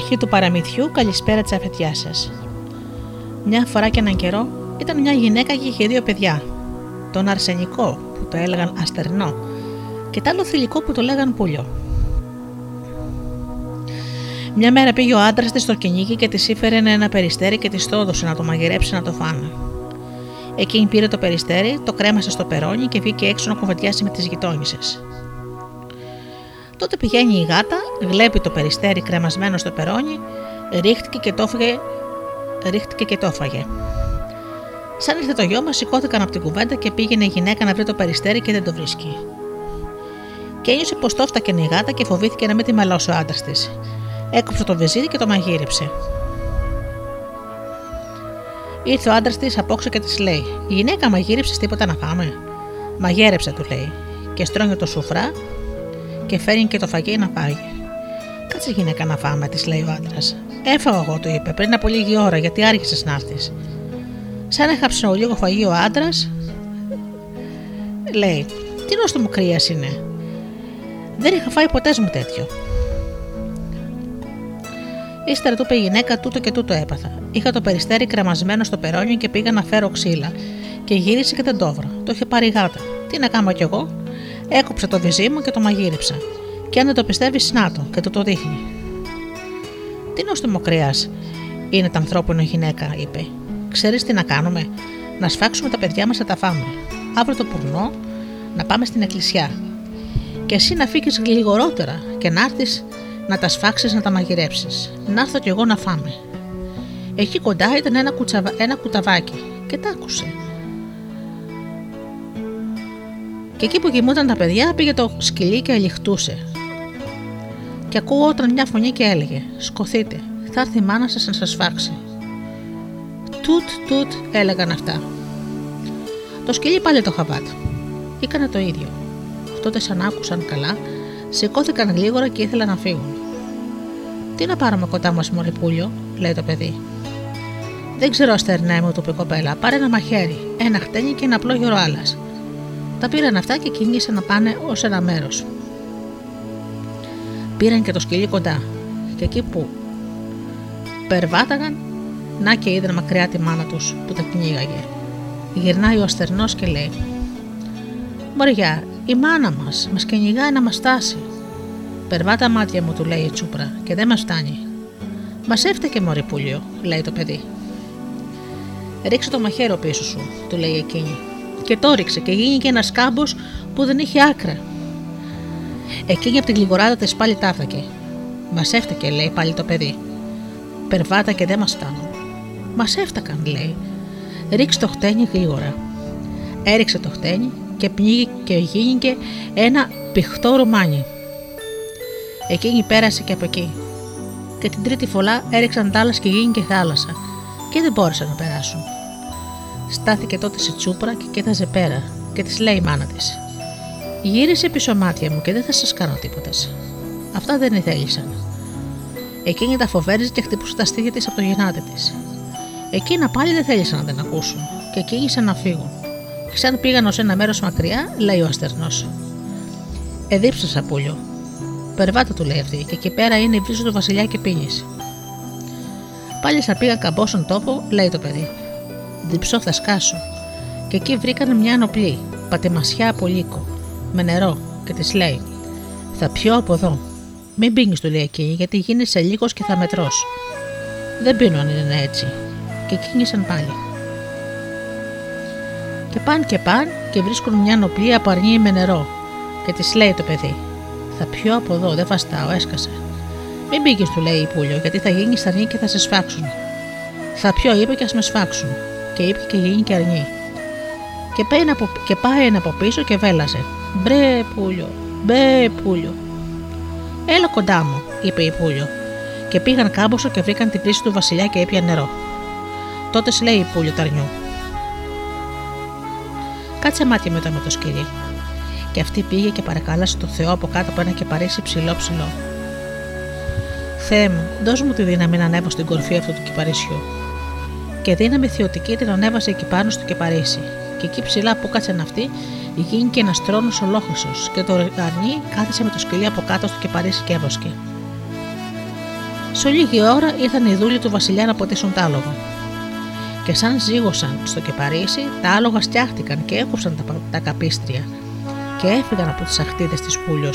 Αρχή του παραμυθιού καλησπέρα της αφετιά σας. Μια φορά και έναν καιρό ήταν μια γυναίκα και είχε δύο παιδιά. Τον αρσενικό που το έλεγαν Αστερνό και τ' άλλο θηλυκό που το λέγαν Πούλιο. Μια μέρα πήγε ο άντρας της στο κυνήγι και της ήφερε ένα περιστέρι και της το έδωσε να το μαγειρέψει να το φάνε. Εκείνη πήρε το περιστέρι, το κρέμασε στο περόνι και βγήκε έξω να κουβεντιάσει με τις γειτόνισε. Τότε πηγαίνει η γάτα, βλέπει το περιστέρι κρεμασμένο στο περόνι, ρίχτηκε και το έφαγε. Ρίχτηκε και το έφαγε. Σαν ήρθε το γιο μας, σηκώθηκαν από την κουβέντα και πήγαινε η γυναίκα να βρει το περιστέρι και δεν το βρίσκει. Και ένιωσε πως το έφτακε η γάτα και φοβήθηκε να μην τη μαλώσει ο άντρας της. Έκοψε το βεζίδι και το μαγείρεψε. Ήρθε ο άντρας της απόξω και της λέει: Η γυναίκα μαγείρεψες τίποτα να φάμε; Μαγέρεψε, του λέει, και στρώνει το σουφρά και φέρνει και το φαγί να φάει. Κάτσε γυναίκα να φάμε, της λέει ο άντρας. Έφαγα εγώ, του είπε, πριν από λίγη ώρα, γιατί άρχισες να έρθεις. Σαν έχαψε λίγο φαγί ο άντρας, λέει: Τι νόστο μου κρύας είναι. Δεν είχα φάει ποτέ μου τέτοιο. Ύστερα του είπε η γυναίκα: Τούτο και τούτο έπαθα. Είχα το περιστέρι κρεμασμένο στο περόνιο και πήγα να φέρω ξύλα. Και γύρισε και δεν το βρω. Το είχε πάρει γάτα. Τι να κάνω κι εγώ. Έκοψα το βυζί μου και το μαγείρεψα. Και αν δεν το πιστεύεις, να το και το το δείχνει. Τι νόστιμο κρέα είναι τα ανθρώπινο γυναίκα, είπε. Ξέρεις τι να κάνουμε; Να σφάξουμε τα παιδιά μας να τα φάμε. Αύριο το πουρνό να πάμε στην εκκλησιά. Και εσύ να φύγεις γλυγορότερα και να έρθεις να τα σφάξεις να τα μαγειρέψεις. Να έρθω κι εγώ να φάμε. Εκεί κοντά ήταν ένα, κουτσαβα... ένα κουταβάκι και τα άκουσε. Και εκεί που κοιμούνταν τα παιδιά πήγε το σκυλί και αληχτούσε. Και ακούγονταν μια φωνή και έλεγε: Σκοθείτε, θα έρθει η μάνα σας να σας φάξει. Τουτ, τουτ, έλεγαν αυτά. Το σκυλί πάλι το χαβάτ. Έκανε το ίδιο. Τότε σαν άκουσαν καλά, σηκώθηκαν γλίγορα και ήθελαν να φύγουν. Τι να πάρουμε κοντά μας, Μωρή Πούλιο, λέει το παιδί. Δεν ξέρω, αστερνέ μου, του είπε κοπέλα. Πάρε ένα μαχαίρι, ένα χτένι και ένα απλό γεροάλα. Τα πήραν αυτά και κινήσαν να πάνε ως ένα μέρος. Πήραν και το σκυλί κοντά, και εκεί που περβάταγαν, να και είδαν μακριά τη μάνα τους που τα κυνήγαγε. Γυρνάει ο αστερνός και λέει: Μωριά, η μάνα μας μας κυνηγάει να μας στάσει. Περβάτα μάτια μου, του λέει η τσούπρα, και δεν μας φτάνει. Μας έφταιγε μωρή πουλιο, λέει το παιδί. Ρίξε το μαχαίρο πίσω σου, του λέει εκείνη. Και το ρίξε και γίνηκε ένας κάμπος που δεν είχε άκρα. Εκείνη από την γλυγοράδα τη πάλι τάφτακε. Μας έφτακε, λέει πάλι το παιδί. Περβάτα και δεν μας φτάνουν. Μας έφτακαν, λέει. Ρίξε το χτένι γρήγορα. Έριξε το χτένι και πνίγει και γίνηκε ένα πηχτό ρουμάνι. Εκείνη πέρασε και από εκεί. Και την τρίτη φορά έριξαν τάλας και γίνηκε θάλασσα και δεν μπόρεσαν να περάσουν. Στάθηκε τότε σε τσούπρα και κοίταζε πέρα και της λέει η μάνα της: Γύρισε πίσω μάτια μου και δεν θα σας κάνω τίποτα. Αυτά δεν ήθελησαν. Εκείνη τα φοβέριζε και χτυπούσε τα στήθια της από το γεννάτι της. Εκείνα πάλι δεν θέλησαν να την ακούσουν και κίνησαν να φύγουν. Και σαν πήγαν ως ένα μέρος μακριά, λέει ο αστερνός: Εδίψα σαπούλιο. Περβάτα του λέει αυτή, και εκεί πέρα είναι η βρύση του βασιλιά και πίνεις. Πάλι σαν πήγα καμπόσον τόπο, λέει το παιδί. Διψώ θα σκάσω. Και εκεί βρήκαν μια ανοπλή, πατεμασιά από λύκο, με νερό, και της λέει: Θα πιω από εδώ. Μην πίνεις, του λέει εκεί, γιατί γίνεσαι λίγο και θα μετρώ. Δεν πίνω αν είναι έτσι. Και κίνησαν πάλι. Και πάνε και πάνε και βρίσκουν μια νοπλή από αρνή με νερό. Και της λέει το παιδί: Θα πιω από εδώ, δεν βαστάω, έσκασε. Μην πήγες, του λέει η Πούλιο, γιατί θα γίνεις αρνή και θα σε σφάξουν. Θα πιω, είπε και ας με σφάξουν. Και είπε και γίνει και αρνή. Και πάει, από, και πάει ένα από πίσω και βέλασε. Μπρε Πούλιο, μπρε Πούλιο. Έλα κοντά μου, είπε η Πούλιο. Και πήγαν κάμποσο και βρήκαν την πρίση του Βασιλιά και έπιαν νερό. Τότε λέει η Πούλιο ταρνιού. Κάτσε μάτια μετά με το σκυλί. Και αυτή πήγε και παρακάλασε το Θεό από κάτω από ένα κεπαρίσι ψηλό ψηλό. Θεέ μου, δώσ' μου τη δύναμη να ανέβω στην κορφή αυτού του κυπαρίσιου. Και δύναμη θεωτική την ανέβασε εκεί πάνω στο κεπαρίσι. Και εκεί ψηλά που κάτσε αυτή, γίνηκε ένας τρόνος ολόχρυσος και το αρνί κάθισε με το σκυλί από κάτω στο κεπαρίσι και έβοσκε. Σε λίγη ώρα ήρθαν οι δούλοι του Βασιλιά να ποτίσουν τ' άλογο. Και σαν ζήγωσαν στο κεπαρίσι, τα άλογα στιάχτηκαν και έκοψαν τα, τα καπίστρια και έφυγαν από τις αχτίδες της πουλιο,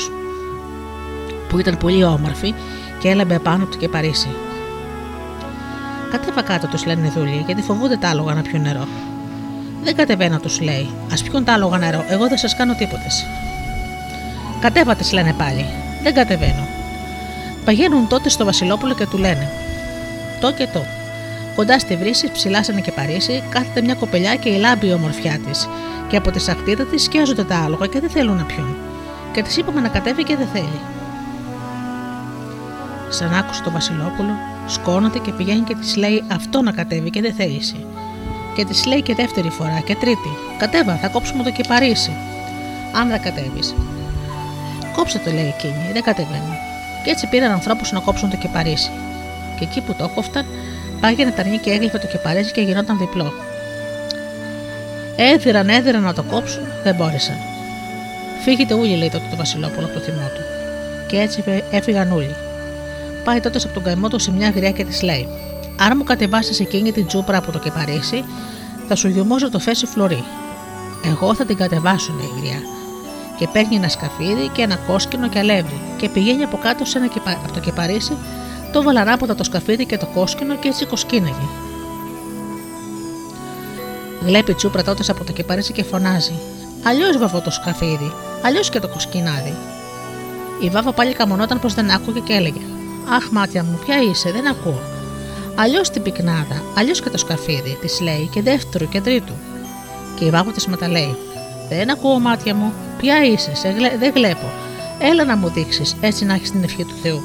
που ήταν πολύ όμορφη και έλαμπε πάνω από το κεπαρίσι. Κατέβα κάτω, τους λένε οι δούλοι, γιατί φοβούνται τα άλογα να πιούν νερό. Δεν κατεβαίνω, τους λέει. Α πιούν τα άλογα νερό, εγώ δεν σας κάνω τίποτες. Κατέβα, τη λένε πάλι. Δεν κατεβαίνω. Παγαίνουν τότε στο Βασιλόπουλο και του λένε: Το και το. Κοντά στη βρύση, ψηλά σαν και παρήσει, κάθεται μια κοπελιά και η λάμπει η ομορφιά της, και από τη σαχτίδα της σκιάζονται τα άλογα και δεν θέλουν να πιούν. Και της είπαμε να κατέβει και δεν θέλει. Σαν άκουσε το Βασιλόπουλο, σκόνεται και πηγαίνει και της λέει αυτό να κατέβει και δεν θέλησε. Και της λέει και δεύτερη φορά και τρίτη: Κατέβα, θα κόψουμε το κεπαρίσι. Αν δεν κατέβεις. Κόψε το, λέει εκείνη, δεν κατεβαίνει. Και έτσι πήραν ανθρώπους να κόψουν το κεπαρίσι. Και εκεί που το κόφταν, πάγαινε ταρνί και έγλειφε το κεπαρίσι και γινόταν διπλό. Έδιραν, έδιραν να το κόψουν, δεν μπόρεσαν. Φύγετε όλοι, λέει τότε το Βασιλόπουλο από το θυμό του. Και έτσι έφυγαν όλοι. Πάει τότε από τον καημό του σε μια γριά και τη λέει: Αν μου κατεβάσεις εκείνη την τσούπρα από το κεπαρίσι, θα σου γιουμώσω το φέσι φλωρί. Εγώ θα την κατεβάσω, λέει η γριά. Και παίρνει ένα σκαφίδι και ένα κόσκινο και αλεύρι, και πηγαίνει από κάτω σε ένα κεπα... από το κεπαρίσι, το βαλανάποτα το σκαφίδι και το κόσκινο και έτσι κοσκίναγε. Βλέπει τσούπρα τότε από το κεπαρίσι και φωνάζει: Αλλιώς βαβό το σκαφίδι, αλλιώς και το κοσκινάδι. Η βάβα πάλι καμονόταν πως δεν άκουγε και έλεγε: Αχ, μάτια μου, ποια είσαι, δεν ακούω. Αλλιώς την πυκνάδα, αλλιώς και το σκαφίδι, της λέει και δεύτερο και τρίτου. Και η βάβα τη μεταλέει: Δεν ακούω, μάτια μου, ποια είσαι, σε γλε... δεν βλέπω. Έλα να μου δείξεις, έτσι να έχεις την ευχή του Θεού.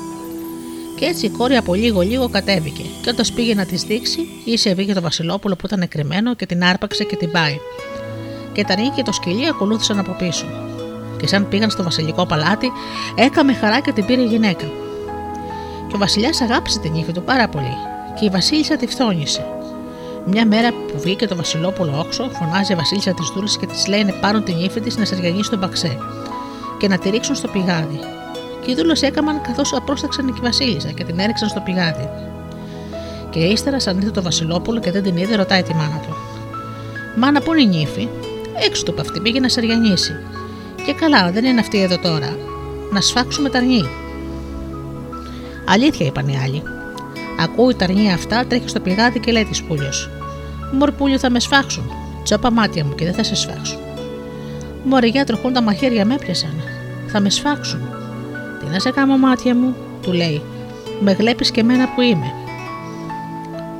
Και έτσι η κόρη από λίγο λίγο κατέβηκε, και όταν πήγε να της δείξει, ίσε βγήκε το Βασιλόπουλο που ήταν κρυμμένο και την άρπαξε και την πάει. Και τα και το σκυλί ακολούθησαν από πίσω. Και σαν πήγαν στο βασιλικό παλάτι, έκαμε χαρά και την πήρε η γυναίκα. Και ο Βασιλιάς αγάπησε την ύφη του πάρα πολύ, και η Βασίλισσα τη φθόνησε. Μια μέρα που βγήκε το Βασιλόπουλο όξο, φωνάζει η Βασίλισσα της δούλης και της λέει να πάρουν την ύφη της να σεργανίσει στον παξέ και να τη ρίξουν στο πηγάδι. Και οι δούλες έκαναν καθώς απρόσταξαν και η Βασίλισσα και την έριξαν στο πηγάδι. Και ύστερα, σαν ήρθε το Βασιλόπουλο και δεν την είδε, ρωτάει τη μάνα του. Μάνα, πού είναι η νύφη, έξω του αυτή, πήγε να σεριανίσει. Και καλά, δεν είναι αυτή εδώ τώρα. Να σφάξουμε τα αρνί. Αλήθεια, είπαν οι άλλοι. Ακούει τα αρνία αυτά, τρέχει στο πηγάδι και λέει της Πούλιος. Μορπούλιο θα με σφάξουν. Τσόπα μάτια μου και δεν θα σε σφάξουν. Μωριγιά τροχούν τα μαχαίρια με έπιασαν. Θα με σφάξουν. Τι να σε κάνω μάτια μου, του λέει. Με γλέπει και μένα που είμαι.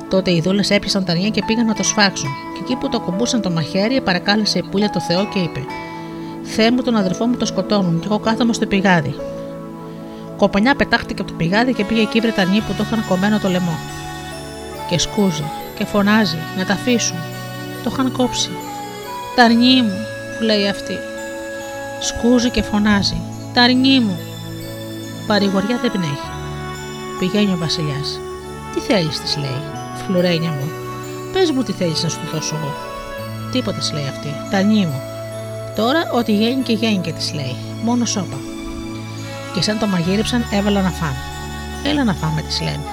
Τότε οι δούλες έπιασαν τα αρνία και πήγαν να το σφάξουν. Και εκεί που το κουμπούσαν το μαχαίρι, παρακάλεσε η πουλια το Θεό και είπε: Θεέ μου, τον αδερφό μου το σκοτώνουν, και εγώ κάθομαι στο πηγάδι. Κοπανιά πετάχτηκε από το πηγάδι και πήγε εκεί Βρετανοί που το είχαν κομμένο το λαιμό. Και σκούζει και φωνάζει να τα αφήσουν. Το είχαν κόψει. Τα αρνί μου, που λέει αυτή. Σκούζει και φωνάζει. Τα αρνί μου. Παρηγοριά δεν πνέχει. Πηγαίνει ο Βασιλιάς. Τι θέλεις, της λέει. Φλουρένια μου. Πες μου τι θέλεις να σου δώσω εγώ. Τίποτα λέει αυτή. Τα αρνί μου. Τώρα ό,τι γέννη και γέννη και της λέει. Μόνο σώπα και σαν το μαγείριψαν έβαλα να φάμε. Έλα να φάμε, της λένε.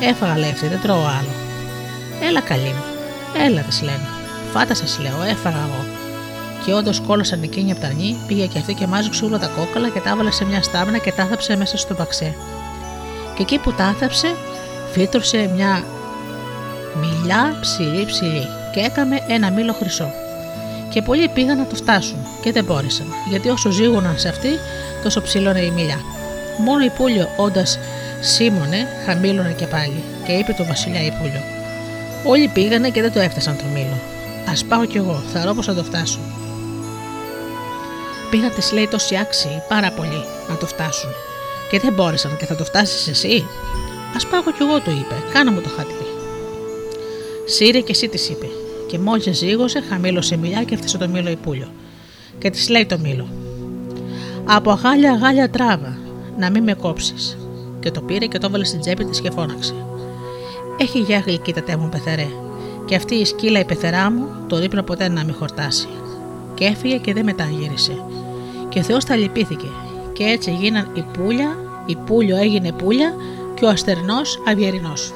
Έφαγα λεφτή, δεν τρώω άλλο. Έλα καλή μου. Έλα, της λένε. Φάτα σας λέω, έφαγα εγώ. Και όντως κόλωσαν εκείνη από τα αρνή, πήγε και αυτή και μάζουξε όλα τα κόκαλα και τα έβαλε σε μια στάμνα και τα άθαψε μέσα στο μπαξέ. Και εκεί που τα άθαψε, φύτρωσε μια μιλιά ψηλή ψηλή και έκαμε ένα μήλο χρυσό. Και πολλοί πήγαν να το φτάσουν και δεν μπόρεσαν, γιατί όσο ζήγωναν σε αυτή, τόσο ψήλωνε η μιλιά. Μόνο η Πούλιο, όντας σήμωνε, χαμήλωνε και πάλι, και είπε το Βασιλιά η Πούλιο. Όλοι πήγανε και δεν το έφτασαν το μήλο. Α πάω κι εγώ, θα ρω θα το φτάσω. Πήγαν της λέει τόσοι άξιοι, πάρα πολύ, να το φτάσουν. Και δεν μπόρεσαν και θα το φτάσεις εσύ. Α πάω κι εγώ, του είπε, κάνε μου το χατήρι. Σύρε και εσύ της είπε. Και μόλις ζήγωσε, χαμήλωσε η μιλιά και έφτασε το μήλο η Πούλιο. Και της λέει το μήλο, από αγάλια αγάλια τράβα, να μην με κόψεις. Και το πήρε και το έβαλε στην τσέπη της και φώναξε. Έχει για γλυκή τα μου πεθερέ. Και αυτή η σκύλα η πεθερά μου το δείπνο ποτέ να μην χορτάσει. Και έφυγε και δεν μεταγύρισε. Και ο Θεός τα λυπήθηκε. Και έτσι γίναν η πουλια, η πουλιο έγινε πουλια και ο αστερνός αυγερινός.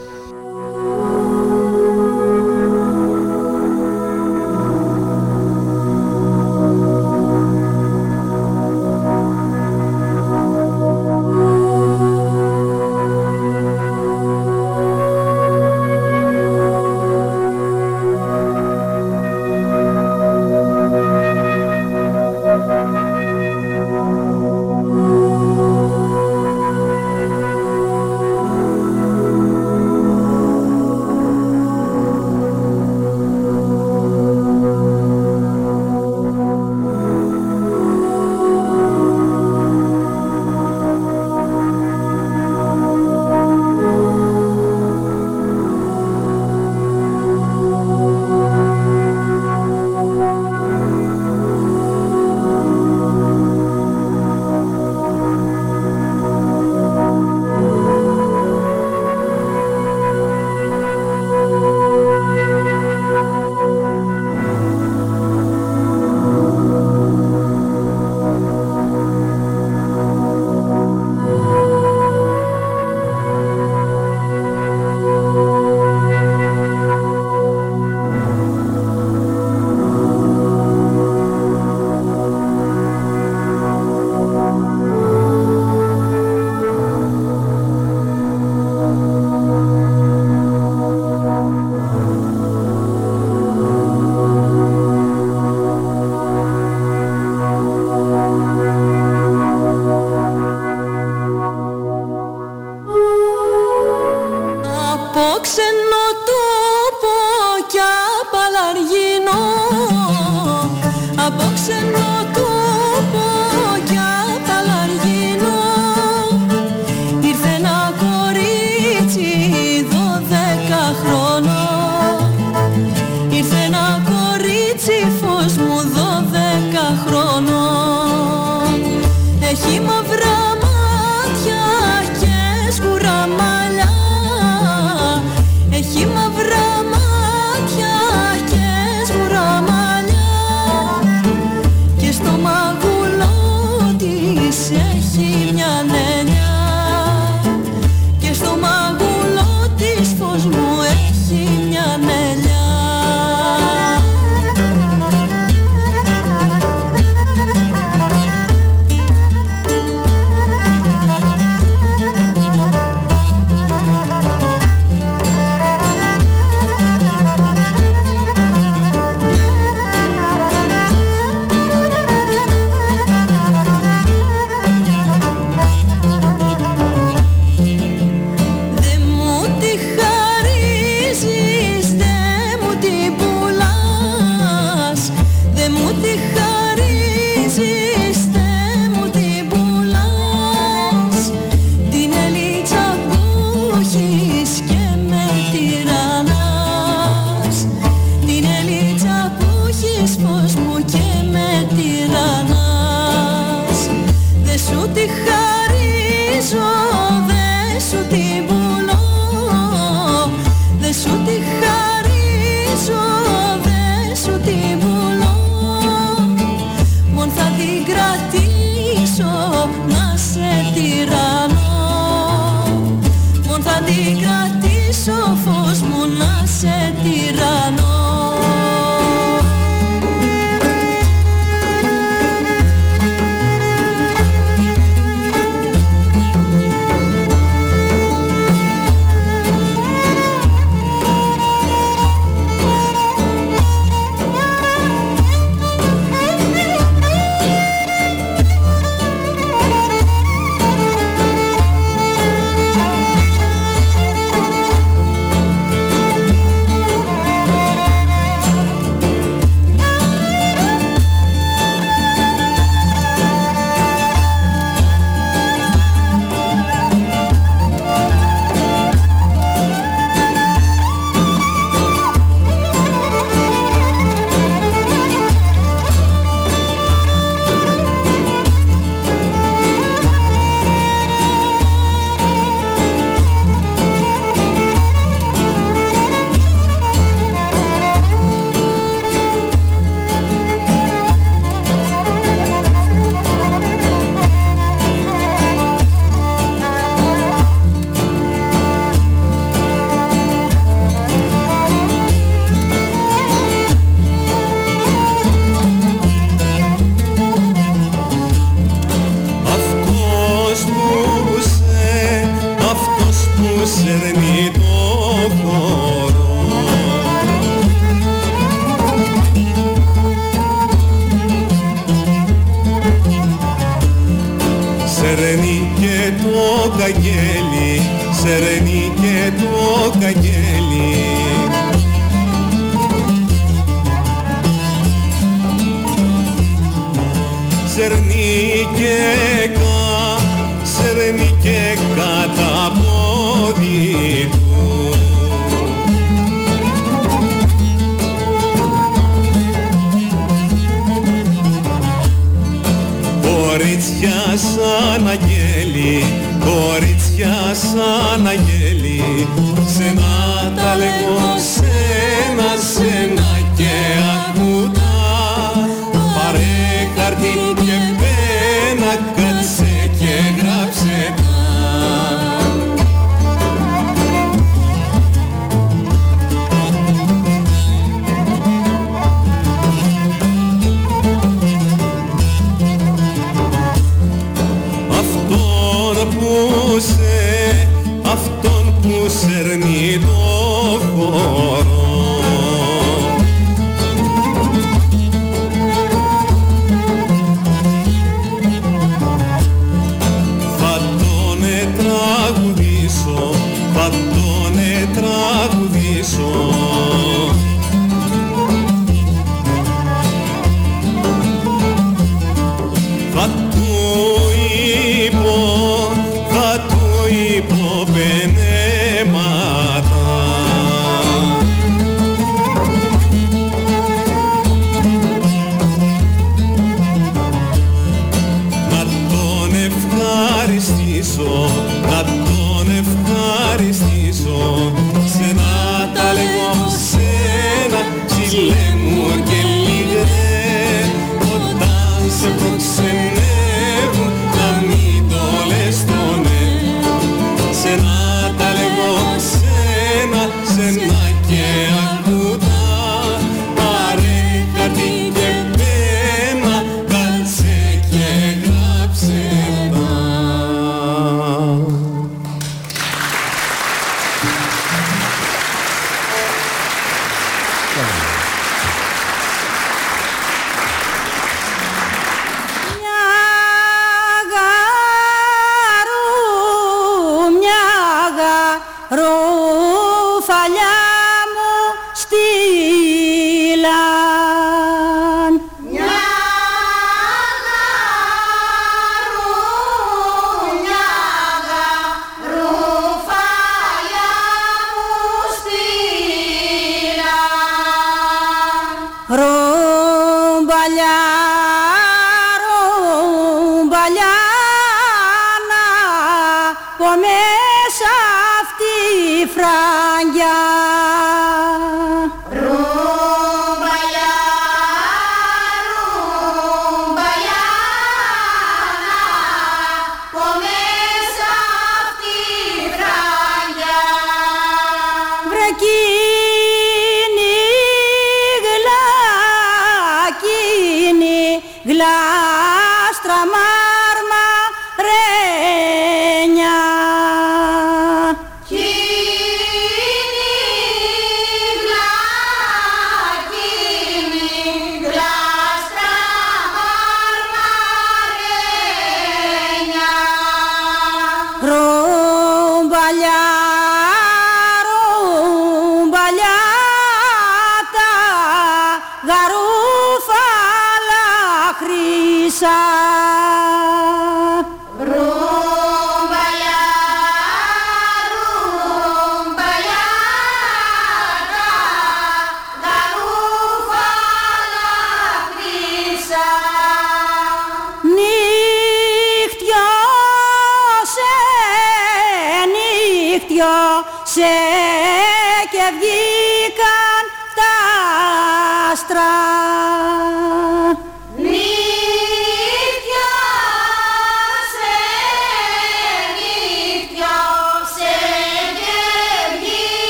Roh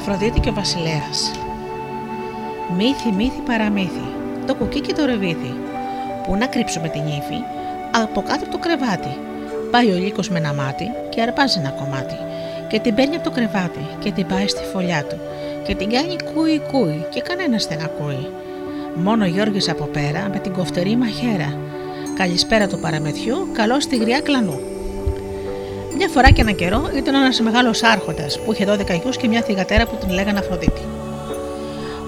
Αφροδίτη και ο Βασιλέας. Μύθι, μύθι, παραμύθι Το κουκί και το ρεβίθι Πού να κρύψουμε την ύφη Από κάτω από το κρεβάτι. Πάει ο λύκος με ένα μάτι Και αρπάζει ένα κομμάτι. Και την παίρνει από το κρεβάτι Και την πάει στη φωλιά του. Και την κάνει κούι κούι Και κανένας δεν ακούει Μόνο ο Γιώργης από πέρα Με την κοφτερή μαχαίρα. Καλησπέρα του παραμεθιού Καλό στη γριά κλανού. μια φορά και ένα καιρό ήταν ένας μεγάλος άρχοντας που είχε 12 γιους και μια θηγατέρα που την λέγανε Αφροδίτη.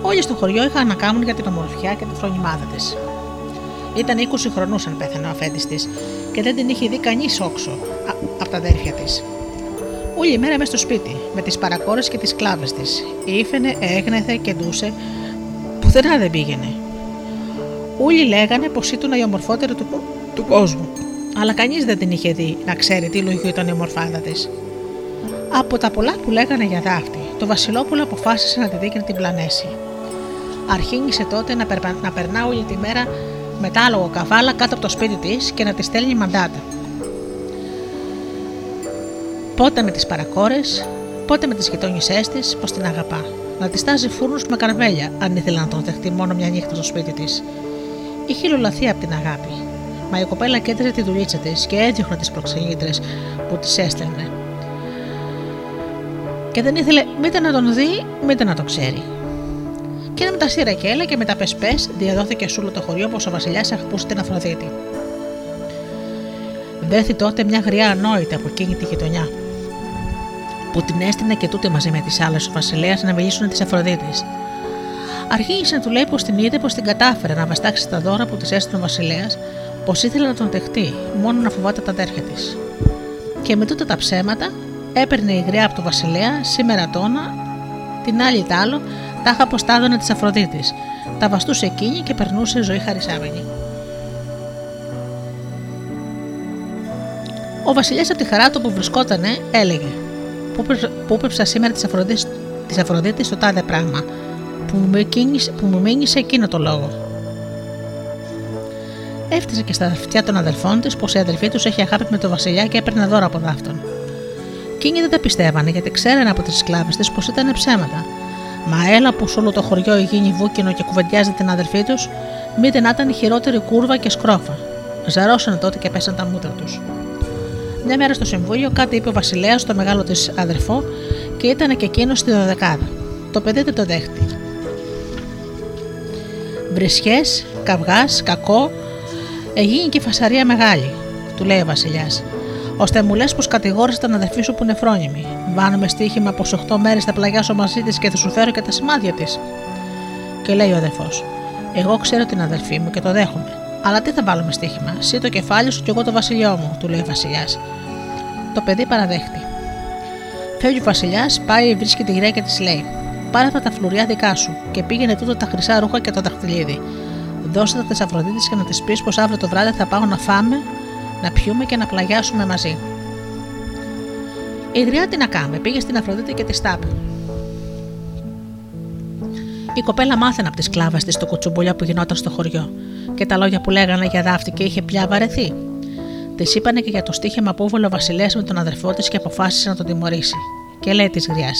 Όλοι στο χωριό είχαν να κάνουν για την ομορφιά και τη φρονιμάδα της. Ήταν 20 χρονούς αν πέθανε ο αφέντης της και δεν την είχε δει κανείς όξο από τα αδέρφια της. Όλη η μέρα μέσα στο σπίτι, με τις παρακόρες και τις κλάβες της. Ήφαινε, έγνεθε και ντούσε, πουθενά δεν πήγαινε. Όλοι λέγανε πως ήταν η ομορφότερη του, του κόσμου αλλά κανείς δεν την είχε δει να ξέρει τι λογιού ήταν η ομορφάδα της. Από τα πολλά που λέγανε για δάφτη, το Βασιλόπουλο αποφάσισε να τη δει και να την πλανέσει. Αρχίνησε τότε να, περπα... να περνά όλη τη μέρα με τα άλογο καβάλα κάτω από το σπίτι της και να τη στέλνει μαντάτα. Πότε με τις παρακόρες, πότε με τις γειτόνισές της, πως την αγαπά. Να τη τάζει φούρνους με καρβέλια, αν ήθελε να τον δεχτεί μόνο μια νύχτα στο σπίτι της. Είχε λουλαθεί από την αγάπη, μα η κοπέλα κέντρε τη δουλίτσα της και έδιωχνε τις προξενήτρες που τη έστελνε. Και δεν ήθελε μήτε να τον δει, μήτε να το ξέρει. Και με τα σύρα και έλα και με τα πεσπέ διαδόθηκε σ' όλο το χωριό πω ο Βασιλιάς αγαπούσε την Αφροδίτη. Δέθη τότε μια γριά ανόητη από εκείνη τη γειτονιά, που την έστεινε και τούτη μαζί με τις άλλες ο Βασιλέας να μιλήσουν της Αφροδίτης. Αρχίνησε να του λέει πως την είδε πως την κατάφερε να βαστάξει τα δώρα που της έστειλε ο Βασιλέας, πως ήθελε να τον δεχτεί, μόνο να φοβάται τα αδέρφια της. Και με τούτα τα ψέματα έπαιρνε η γριά από τον Βασιλέα, σήμερα τόνα, την άλλη τ' άλλο, τάχα πως τα έδωνε της Αφροδίτης. Τα βαστούσε εκείνη και περνούσε ζωή χαρισάμενη. Ο Βασιλιάς από τη χαρά του που βρισκότανε έλεγε: Πού, πε- Πού πέψα σήμερα της Αφροδίτη της Αφροδίτης το τάδε πράγμα, που μου, κίνησε, που μου μείνησε εκείνο το λόγο. Έφτασε και στα αυτιά των αδελφών της πως η αδελφή τους έχει αγάπη με τον Βασιλιά και έπαιρνε δώρα από δάφτον. Εκείνοι δεν τα πιστεύανε γιατί ξέρανε από τις σκλάβες της πως ήταν ψέματα. Μα έλα που σ' όλο το χωριό γίνει βούκινο και κουβεντιάζει την αδελφή τους, μήτε να ήταν η χειρότερη κούρβα και σκρόφα. Ζαρώσανε τότε και πέσαν τα μούτρα τους. Μια μέρα στο συμβούλιο κάτι είπε ο Βασιλέας στο μεγάλο της αδερφό και ήταν και εκείνος στη δωδεκάδα. Το παιδί δεν το δέχτη. Βρισχές, καυγάς, κακό, έγινε και φασαρία μεγάλη, του λέει ο Βασιλιάς. Ώστε μου λες πως κατηγόρησες τον αδερφή σου που είναι φρόνιμη. Βάνουμε στοίχημα πως 8 μέρες θα πλαγιάσω μαζί της και θα σου φέρω και τα σημάδια της. Και λέει ο αδερφός: Εγώ ξέρω την αδελφή μου και το δέχομαι. Αλλά τι θα βάλουμε στοίχημα, εσύ το κεφάλι σου και εγώ το βασιλιό μου, του λέει ο Βασιλιάς. Το παιδί παραδέχτη. Φεύγει ο Βασιλιάς, πάει, βρίσκει τη γυναίκα και της λέει: Πάρε τα, τα φλουριά δικά σου και πήγαινε τούτο τα χρυσά ρούχα και το δαχτυλίδι. Δώστε τα τη Αφροδίτη και να της πεις πως αύριο το βράδυ θα πάω να φάμε, να πιούμε και να πλαγιάσουμε μαζί. Η γριά τι να κάνει, πήγε στην Αφροδίτη και τη τάπε. Η κοπέλα μάθαινε από τις κλάβες της το κουτσουμπολιά που γινόταν στο χωριό και τα λόγια που λέγανε για δάφτη και είχε πια βαρεθεί. Της είπανε και για το στίχημα που έβολε ο Βασιλέας με τον αδερφό της και αποφάσισε να τον τιμωρήσει. Και λέει της γριά: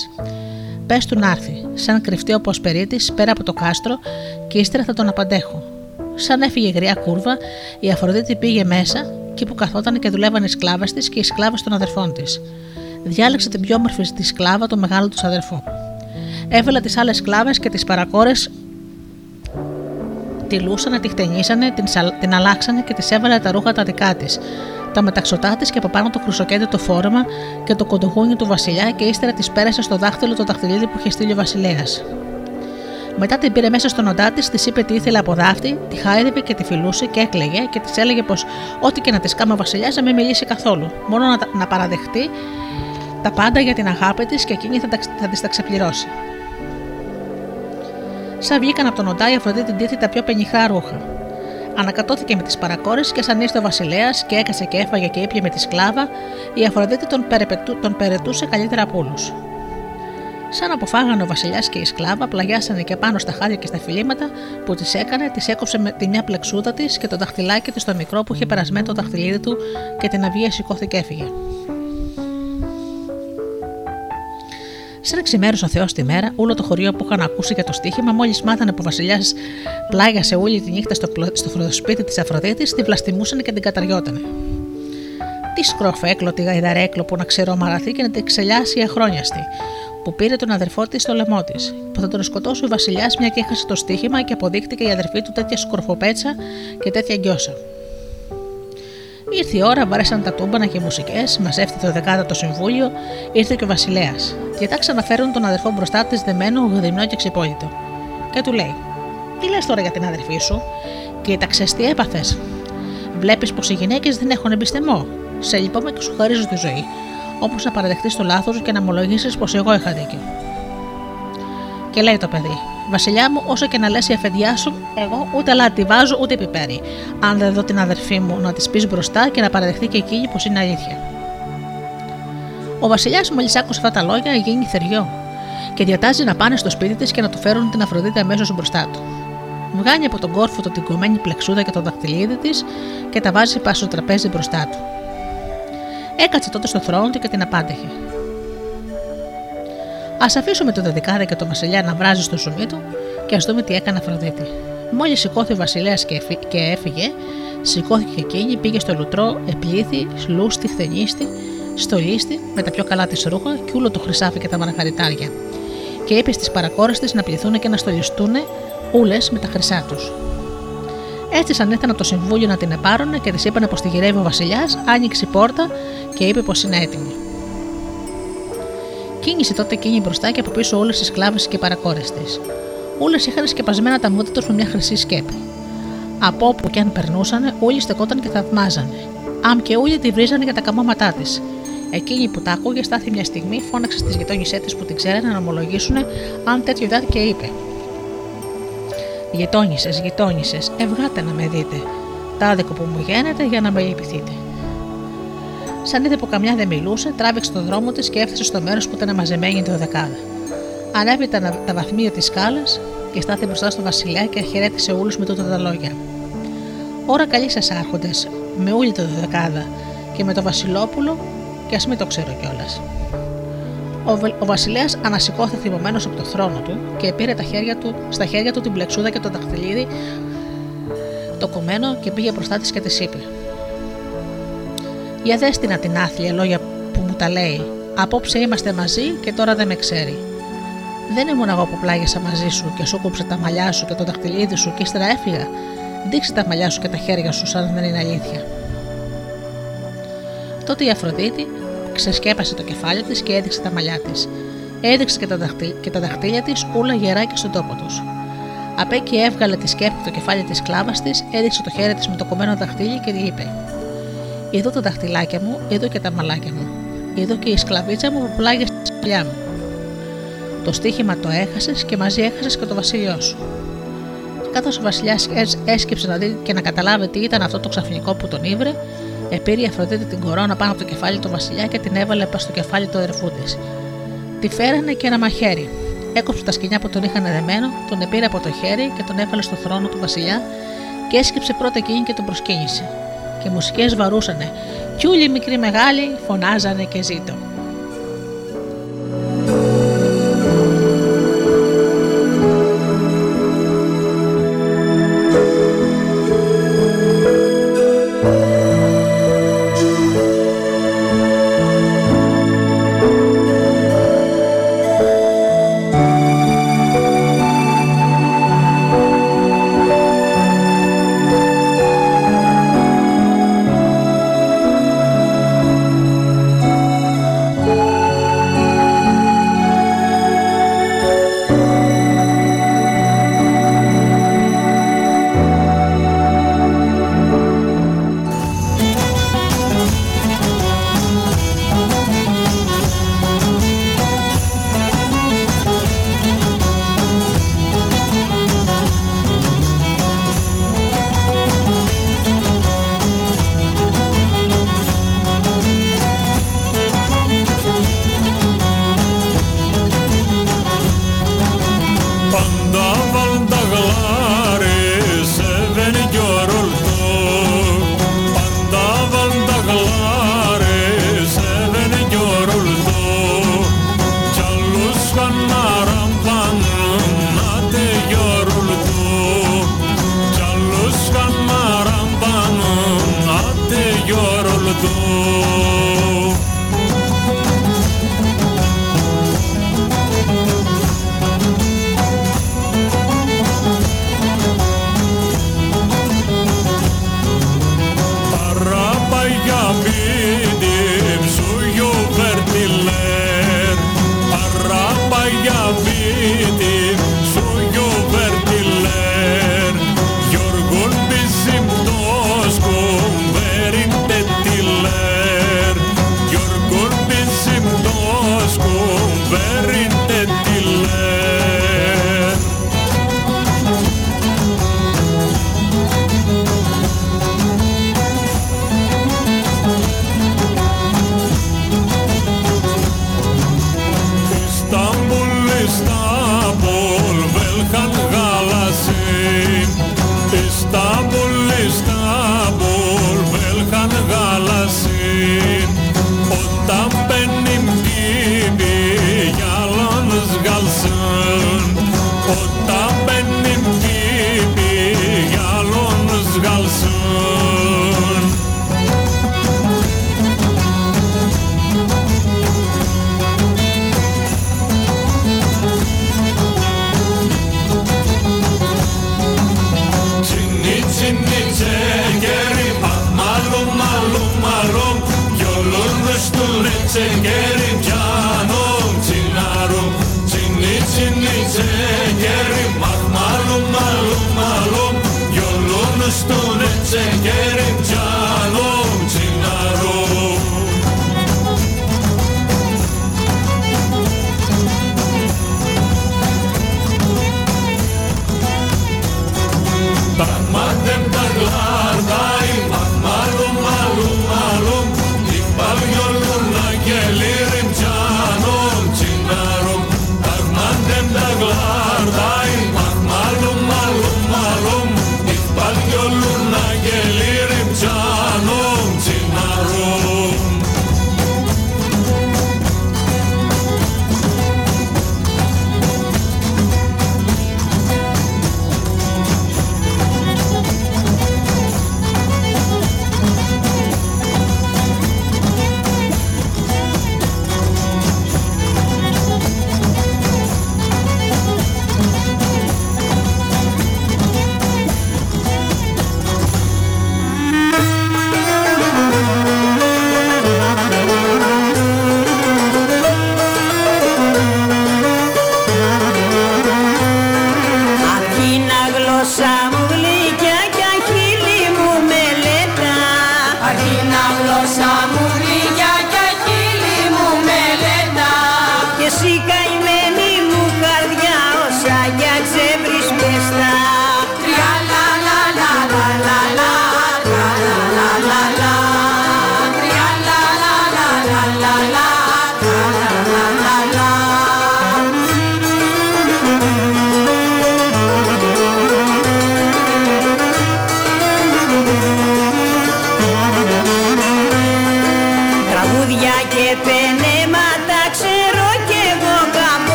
Πες του να έρθει, σαν κρυφτεί όπω περίτη πέρα από το κάστρο και ύστερα θα τον απαντέχω. Σαν έφυγε η γριά κούρβα, η Αφροδίτη πήγε μέσα εκεί που καθόταν και δουλεύαν οι σκλάβες της και οι σκλάβες των αδερφών της. Διάλεξε την πιο όμορφη τη σκλάβα, το μεγάλο τους αδερφό. Έβαλε τις άλλες σκλάβες και τις παρακόρες τη λούσανε, τη χτενίσανε, την, σαλ- την αλλάξανε και τη έβαλε τα ρούχα τα δικά της, τα μεταξωτά της και από πάνω το χρυσοκέντι το φόρεμα και το κοντογούνι του Βασιλιά και ύστερα της πέρασε στο δάχτυλο το δαχτυλίδι που είχε στείλει ο Βασιλέας. Μετά την πήρε μέσα στον οντά της, της είπε τι ήθελε από δάφτη, τη χάιδευε και τη φιλούσε και έκλαιγε και της έλεγε πως ό,τι και να της κάνει ο Βασιλιά να μην μιλήσει καθόλου, μόνο να, τα- να παραδεχτεί τα πάντα για την αγάπη της και εκείνη θα, τα, θα της τα ξεπληρώσει. Σαν βγήκαν από τον οντά, η Αφροδίτη ντύθη τα πιο πενιχρά ρούχα. Ανακατώθηκε με τις παρακόρες και σαν ήρθε ο Βασιλέας και έκασε και έφαγε και ήπια με τη σκλάβα, η Αφροδίτη τον, περεπετού, τον περαιτούσε καλύτερα από όλους. Σαν αποφάγανε ο Βασιλιάς και η σκλάβα, πλαγιάσανε και πάνω στα χάδια και στα φιλήματα που τη έκανε, τη έκοψε με τη μια πλεξούδα της και το δαχτυλάκι της στο μικρό που είχε περασμένο το δαχτυλίδι του και την αυγία σηκώθηκε και έφυγε. Σαν ξημέρωσε ο Θεός τη μέρα, όλο το χωρίο που είχαν ακούσει για το στοίχημα, μόλις μάθανε που ο Βασιλιάς πλάγιασε όλη τη νύχτα στο, πλο- στο φροντοσπίτι της Αφροδίτης, τη βλαστημούσαν και την καταριότανε. Τι σκρόφα έκλωτη γαϊδαρέκλο που να ξέρω μαραθεί και να την ξελιάσει η αχρόνιαστη, που πήρε τον αδερφό της στο λαιμό της, που θα τον σκοτώσει ο Βασιλιάς μια και έχασε το στοίχημα και αποδείχτηκε η αδερφή του τέτοια σκορφοπέτσα και τέτοια γκιόσα. Ήρθε η ώρα, βάρεσαν τα τούμπανα και οι μουσικέ, μαζεύτηκε το δεκάτατος συμβούλιο, ήρθε και ο Βασιλέας. Κοιτάξαν να φέρουν τον αδερφό μπροστά της δεμένο, γδυμνό και ξυπόλυτο. Και του λέει: Τι λες τώρα για την αδερφή σου, κοίταξες τι έπαθες. Βλέπεις πως οι γυναίκες δεν έχουν εμπιστεμό. Σε λυπάμαι και σου χαρίζω τη ζωή. Όπως να παραδεχτείς το λάθος σου και να ομολογήσεις πως εγώ είχα δίκιο. Και λέει το παιδί: Βασιλιά μου, όσο και να λες η αφεντιά σου, εγώ ούτε λάτι βάζω ούτε πιπέρι. Αν δεν δω την αδερφή μου να της πεις μπροστά και να παραδεχτεί και εκείνη πως είναι αλήθεια. Ο Βασιλιάς, μόλις άκουσε αυτά τα λόγια, γίνει θεριό και διατάζει να πάνε στο σπίτι της και να του φέρουν την Αφροδίτη αμέσως μπροστά του. Βγάνει από τον κόρφο του την κομμένη πλεξούδα και το δαχτυλίδι της και τα βάζει πάνω στο τραπέζι μπροστά του. Έκατσε τότε στο θρόνο του και την απάντεχε. Α αφήσουμε το δεδικάδε και το Βασιλιά να βράζει στο ζουμί του και ας δούμε τι έκανε Αφροδίτη. Μόλις σηκώθηκε ο Βασιλέα και, εφη- και έφυγε, σηκώθηκε εκείνη, πήγε στο λουτρό, επλήθη, λούστη, χθενίστη, στολίστη με τα πιο καλά της ρούχα και όλο το χρυσάφι και τα μαραγαριτάρια. Και είπε στις παρακόρες της να πληθούν και να στολιστούν ούλες με τα χρυσά τους. Έτσι, σαν ήρθαν από το συμβούλιο να την επάρουν και της είπαν πως τη γυρεύει ο Βασιλιάς, άνοιξε η πόρτα και είπε πως είναι έτοιμη. Κίνησε τότε εκείνη μπροστά και από πίσω όλες τις σκλάβες και παρακόρες της. Όλες είχαν σκεπασμένα τα μούτρα τους με μια χρυσή σκέπη. Από όπου και αν περνούσαν, όλοι στεκόταν και θαυμάζανε. Αμ και όλοι τη βρίζανε για τα καμώματά της. Εκείνη που τα άκουγε, στάθη μια στιγμή, φώναξε στις γειτόνισές της που την ξέρανε να ομολογήσουν αν τέτοιο είδατε και είπε: Γειτόνισε, γειτόνισε, ευγάτε να με δείτε. Τα άδικο που μου γίνεται για να με λυπηθείτε. Σαν είδε που καμιά δεν μιλούσε, τράβηξε τον δρόμο της και έφτασε στο μέρος που ήταν μαζεμένη η δεκάδα. Ανέβη τα, τα βαθμία της σκάλας και στάθη μπροστά στο βασιλιά και χαιρέτησε όλους με τούτα τα λόγια. Ωρα καλή σας άρχοντες, με όλη το δεκάδα και με το Βασιλόπουλο, και ας μην το ξέρω κιόλας. Ο, Βε- ο Βασιλέας ανασηκώθηκε θυμωμένος από το θρόνο του και πήρε τα χέρια του, στα χέρια του την πλεξούδα και το δαχτυλίδι το κομμένο και πήγε μπροστά της και της είπε: Για δες την την άθλια λόγια που μου τα λέει. Απόψε είμαστε μαζί και τώρα δεν με ξέρει. Δεν ήμουν εγώ που πλάγιασα μαζί σου και σου κόψε τα μαλλιά σου και το δαχτυλίδι σου και ύστερα έφυγα. Δείξε τα μαλλιά σου και τα χέρια σου σαν δεν είναι αλήθεια. Τότε η Αφροδίτη ξεσκέπασε το κεφάλι της και έδειξε τα μαλλιά της. Έδειξε και τα, δαχτύ, και τα δαχτύλια της όλα γερά και στον τόπο τους. Απ' εκεί έβγαλε τη σκέπη το κεφάλι της κλάβας της, έδειξε το χέρι της με το κομμένο δαχτύλι και είπε: Εδώ τα δαχτυλάκια μου, εδώ και τα μαλάκια μου. Εδώ και η σκλαβίτσα μου που πλάγιασε στη σπηλιά μου. Το στοίχημα το έχασες και μαζί έχασες και το βασίλειό σου. Και καθώ ο βασιλιάς έσκυψε να δει και να καταλάβει τι ήταν αυτό το ξαφνικό που τον ήβρε, επήρε η Αφροδίτη την κορώνα πάνω από το κεφάλι του βασιλιά και την έβαλε πα στο κεφάλι του αδερφού τη. Τη φέρανε και ένα μαχαίρι. Έκοψε τα σκοινιά που τον είχαν δεμένο, τον επήρε από το χέρι και τον έβαλε στο θρόνο του βασιλιά και έσκυψε πρώτα εκείνη και τον προσκύνησε. Και μουσικές βαρούσανε. Κι όλοι οι μικροί μεγάλοι φωνάζανε και ζήτω.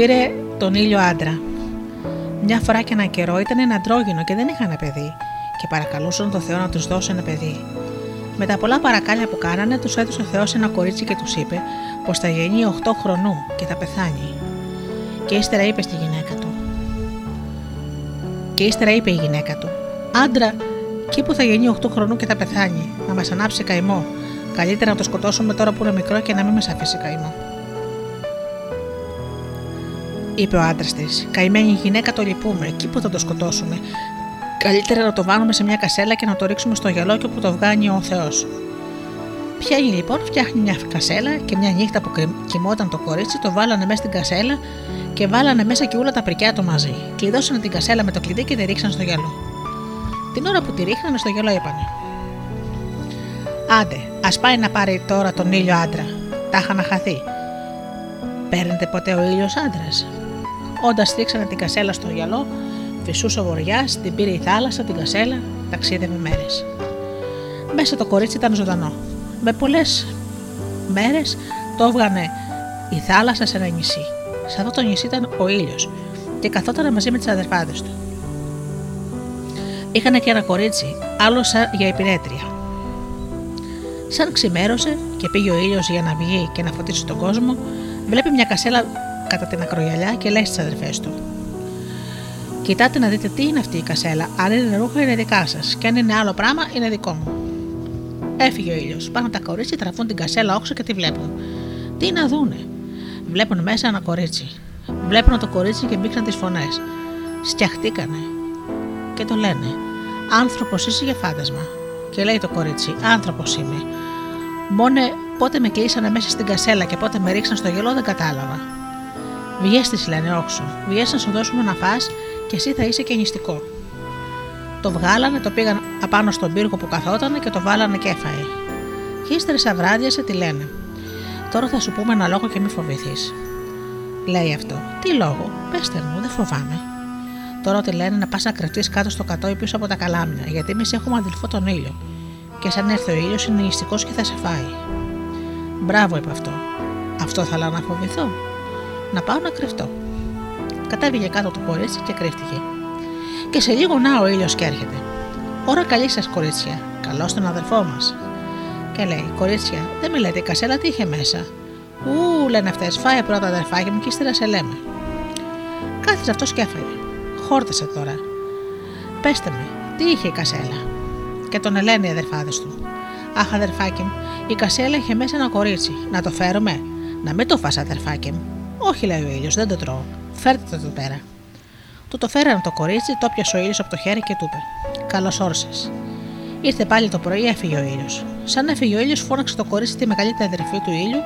Πήρε τον ήλιο άντρα. Μια φορά και ένα καιρό ήταν ένα αντρόγινο και δεν είχαν παιδί και παρακαλούσαν τον Θεό να τους δώσει ένα παιδί. Με τα πολλά παρακάλια που κάνανε, τους έδωσε ο Θεός ένα κορίτσι και τους είπε πως θα γεννεί 8 χρονού και θα πεθάνει. Και ύστερα είπε στη γυναίκα του. Και ύστερα είπε η γυναίκα του: Άντρα, εκεί που θα γεννεί 8 χρονού και θα πεθάνει, να μας ανάψει καημό. Καλύτερα να το σκοτώσουμε τώρα που είναι μικρό και να μην μας αφήσει καημό. Είπε ο άντρας της: Καημένη γυναίκα, το λυπούμε, εκεί που θα το σκοτώσουμε. Καλύτερα να το βάλουμε σε μια κασέλα και να το ρίξουμε στο γυαλό και όπου το βγάνει ο Θεός. Πιάνει λοιπόν, φτιάχνει μια κασέλα και μια νύχτα που κοιμόταν το κορίτσι, το βάλανε μέσα στην κασέλα και βάλανε μέσα και όλα τα πρικιά του μαζί. Κλειδώσανε την κασέλα με το κλειδί και τη ρίξαν στο γυαλό. Την ώρα που τη ρίχνανε στο γυαλό είπανε: Άντε, ας πάει να πάρει τώρα τον ήλιο άντρα. Τα είχα να χαθεί. Παίρνετε ποτέ ο ήλιος άντρας. Όντας ρίξανε την κασέλα στο γυαλό, φυσούσε ο βορειά, την πήρε η θάλασσα, την κασέλα, ταξίδευε μέρες. Μέσα το κορίτσι ήταν ζωντανό. Με πολλές μέρες το έβγανε η θάλασσα σε ένα νησί. Σε αυτό το νησί ήταν ο ήλιος και καθόταν μαζί με τις αδερφάδες του. Είχαν και ένα κορίτσι, άλλο σαν για υπηρέτρια. Σαν ξημέρωσε και πήγε ο ήλιος για να βγει και να φωτίσει τον κόσμο, βλέπει μια κασέλα κατά την ακρογιαλιά και λέει στις αδερφές του: Κοιτάτε να δείτε τι είναι αυτή η κασέλα. Αν είναι ρούχα είναι δικά σας, και αν είναι άλλο πράγμα είναι δικό μου. Έφυγε ο ήλιος. Πάνω τα κορίτσια τραβούν την κασέλα όξω και τη βλέπουν. Τι να δούνε. Βλέπουν μέσα ένα κορίτσι. Βλέπουν το κορίτσι και μπήκαν τις φωνές. Στιαχτήκανε. Και το λένε. Άνθρωπος είσαι για φάντασμα. Και λέει το κορίτσι: Άνθρωπος είμαι. Μόνε πότε με κλείσανε μέσα στην κασέλα και πότε με ρίξαν στο γελό δεν κατάλαβα. Βγες της λένε όξω. Βγες να σου δώσουμε να φας και εσύ θα είσαι και νηστικό. Το βγάλανε, το πήγαν απάνω στον πύργο που καθόταν και το βάλανε και έφαε. Και ύστερα σαν βράδια σε τη λένε. Τώρα θα σου πούμε ένα λόγο και μη φοβηθείς. Λέει αυτό. Τι λόγο, πέστε μου, δεν φοβάμαι. Τώρα τη λένε να πας να κρυφτεί κάτω στο κατόι πίσω από τα καλάμια, γιατί εμείς έχουμε αδελφό τον ήλιο. Και σαν έρθει ο ήλιος είναι νηστικός και θα σε φάει. Μπράβο, είπε αυτό. Αυτό θα λέω να φοβηθώ. Να πάω να κρυφτώ. Κατέβηκε κάτω το κορίτσι και κρύφτηκε. Και σε λίγο να ο ήλιος και έρχεται. Ωρα καλή σας, κορίτσια. Καλώς τον αδερφό μας. Και λέει: Κορίτσια, δεν με λέτε η κασέλα τι είχε μέσα. Ού, λένε αυτές, φάε πρώτα αδερφάκι μου και ύστερα σε λέμε. Κάθισε αυτός και έφαγε. Χόρτασε τώρα. Πέστε με, τι είχε η κασέλα. Και τον ελένε οι αδερφάδες του. Αχ, αδερφάκι μου, η κασέλα είχε μέσα ένα κορίτσι. Να το φέρουμε. Να μην το φας, αδερφάκι μου. Όχι, λέει ο ήλιος, δεν το τρώω. Φέρτε το εδώ πέρα. Του το φέρανε το κορίτσι, το πιασε ο ήλιος από το χέρι και του είπε: Καλώς όρσε. Ήρθε πάλι το πρωί, έφυγε ο ήλιος. Σαν έφυγε ο ήλιος, φώναξε το κορίτσι τη μεγαλύτερη αδερφή του ήλιου,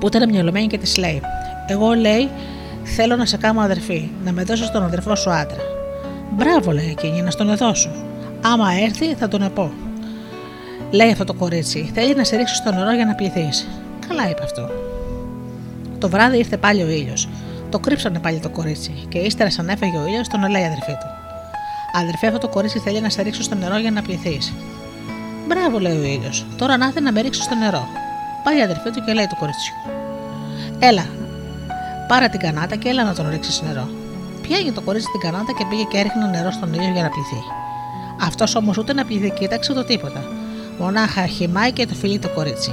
που ήταν μυαλωμένη και της λέει: Εγώ λέει, θέλω να σε κάνω αδερφή, να με δώσεις τον αδερφό σου άντρα. Μπράβο, λέει εκείνη, να στον δώσω. Άμα έρθει, θα τον επώ. Λέει αυτό το κορίτσι: Θέλει να σε ρίξει στο νερό για να πληθείς. Καλά, είπε αυτό. Το βράδυ ήρθε πάλι ο ήλιος. Το κρύψανε πάλι το κορίτσι και ύστερα, σαν έφεγε ο ήλιος, τον λέει η αδερφή του. Αδερφέ, αυτό το κορίτσι θέλει να σε ρίξω στο νερό για να πληθείς. Μπράβο, λέει ο ήλιος. Τώρα να να με ρίξεις στο νερό. Πάει η αδερφή του και λέει του κορίτσι. Έλα, πάρε την κανάτα και έλα να τον ρίξεις νερό. Πιάνει το κορίτσι την κανάτα και πήγε και έριχνε νερό στον ήλιο για να πληθεί. Αυτός όμως ούτε να πληθεί, κοίταξε το τίποτα. Μονάχα χυμάει και το φιλεί το κορίτσι.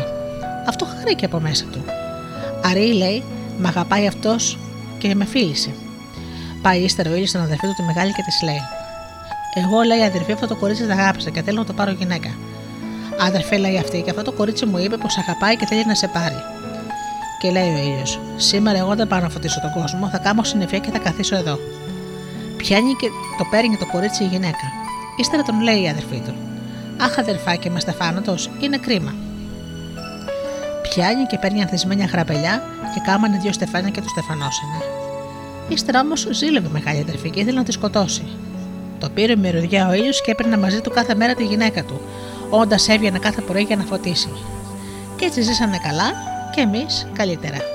Αυτό χαρήκε από μέσα του. Αρή λέει, Μ' αγαπάει αυτός και με φίλησε. Πάει ύστερα ο ήλιος στην αδερφή του τη μεγάλη και της λέει: Εγώ λέει αδερφή, αυτό το κορίτσι δεν αγάπησα και θέλω να το πάρω γυναίκα. Αδερφέ λέει αυτή, και αυτό το κορίτσι μου είπε πως αγαπάει και θέλει να σε πάρει. Και λέει ο ήλιος: Σήμερα εγώ δεν πάω να φωτίσω τον κόσμο, θα κάνω συννεφιά και θα καθίσω εδώ. Πιάνει και το παίρνει το κορίτσι η γυναίκα. Ύστερα τον λέει η αδερφή του: Αχ, αδερφάκι, είμαστε θάνατος, είναι κρίμα πιάνει και παίρνει ανθισμένη γραπελιά και κάμανε δύο στεφάνια και του στεφανώσανε. Ύστερα όμως ζήλευε μεγάλη αδερφή και ήθελε να τη σκοτώσει. Το πήρε με ρουδιά ο ήλιος και έπαιρνε μαζί του κάθε μέρα τη γυναίκα του, όντας έβγαινε κάθε πρωί για να φωτίσει. Και έτσι ζήσανε καλά και εμείς καλύτερα.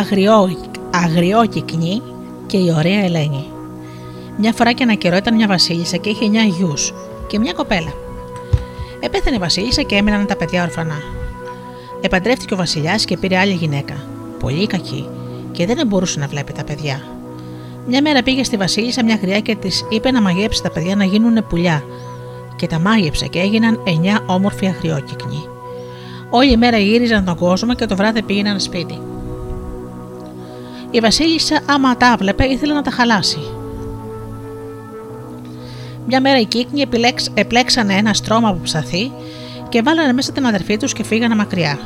Εννιά αγριό, αγριόκυκνη και η ωραία Ελένη. Μια φορά και ένα καιρό ήταν μια βασίλισσα και είχε εννιά γιους και μια κοπέλα. Επέθανε η βασίλισσα και έμειναν τα παιδιά ορφανά. Επαντρεύτηκε ο βασιλιάς και πήρε άλλη γυναίκα, πολύ κακή, και δεν μπορούσε να βλέπει τα παιδιά. Μια μέρα πήγε στη βασίλισσα μια γριά και της είπε να μαγέψει τα παιδιά να γίνουν πουλιά. Και τα μάγεψε και έγιναν εννιά όμορφοι αγριόκυκνοι. Όλη η μέρα γύριζαν τον κόσμο και το βράδυ πήγαιναν σπίτι. Η Βασίλισσα, άμα τα βλέπε, ήθελε να τα χαλάσει. Μια μέρα οι κύκνοι επιλέξ, επλέξανε ένα στρώμα από ψαθί και βάλανε μέσα την αδερφή τους και φύγανε μακριά.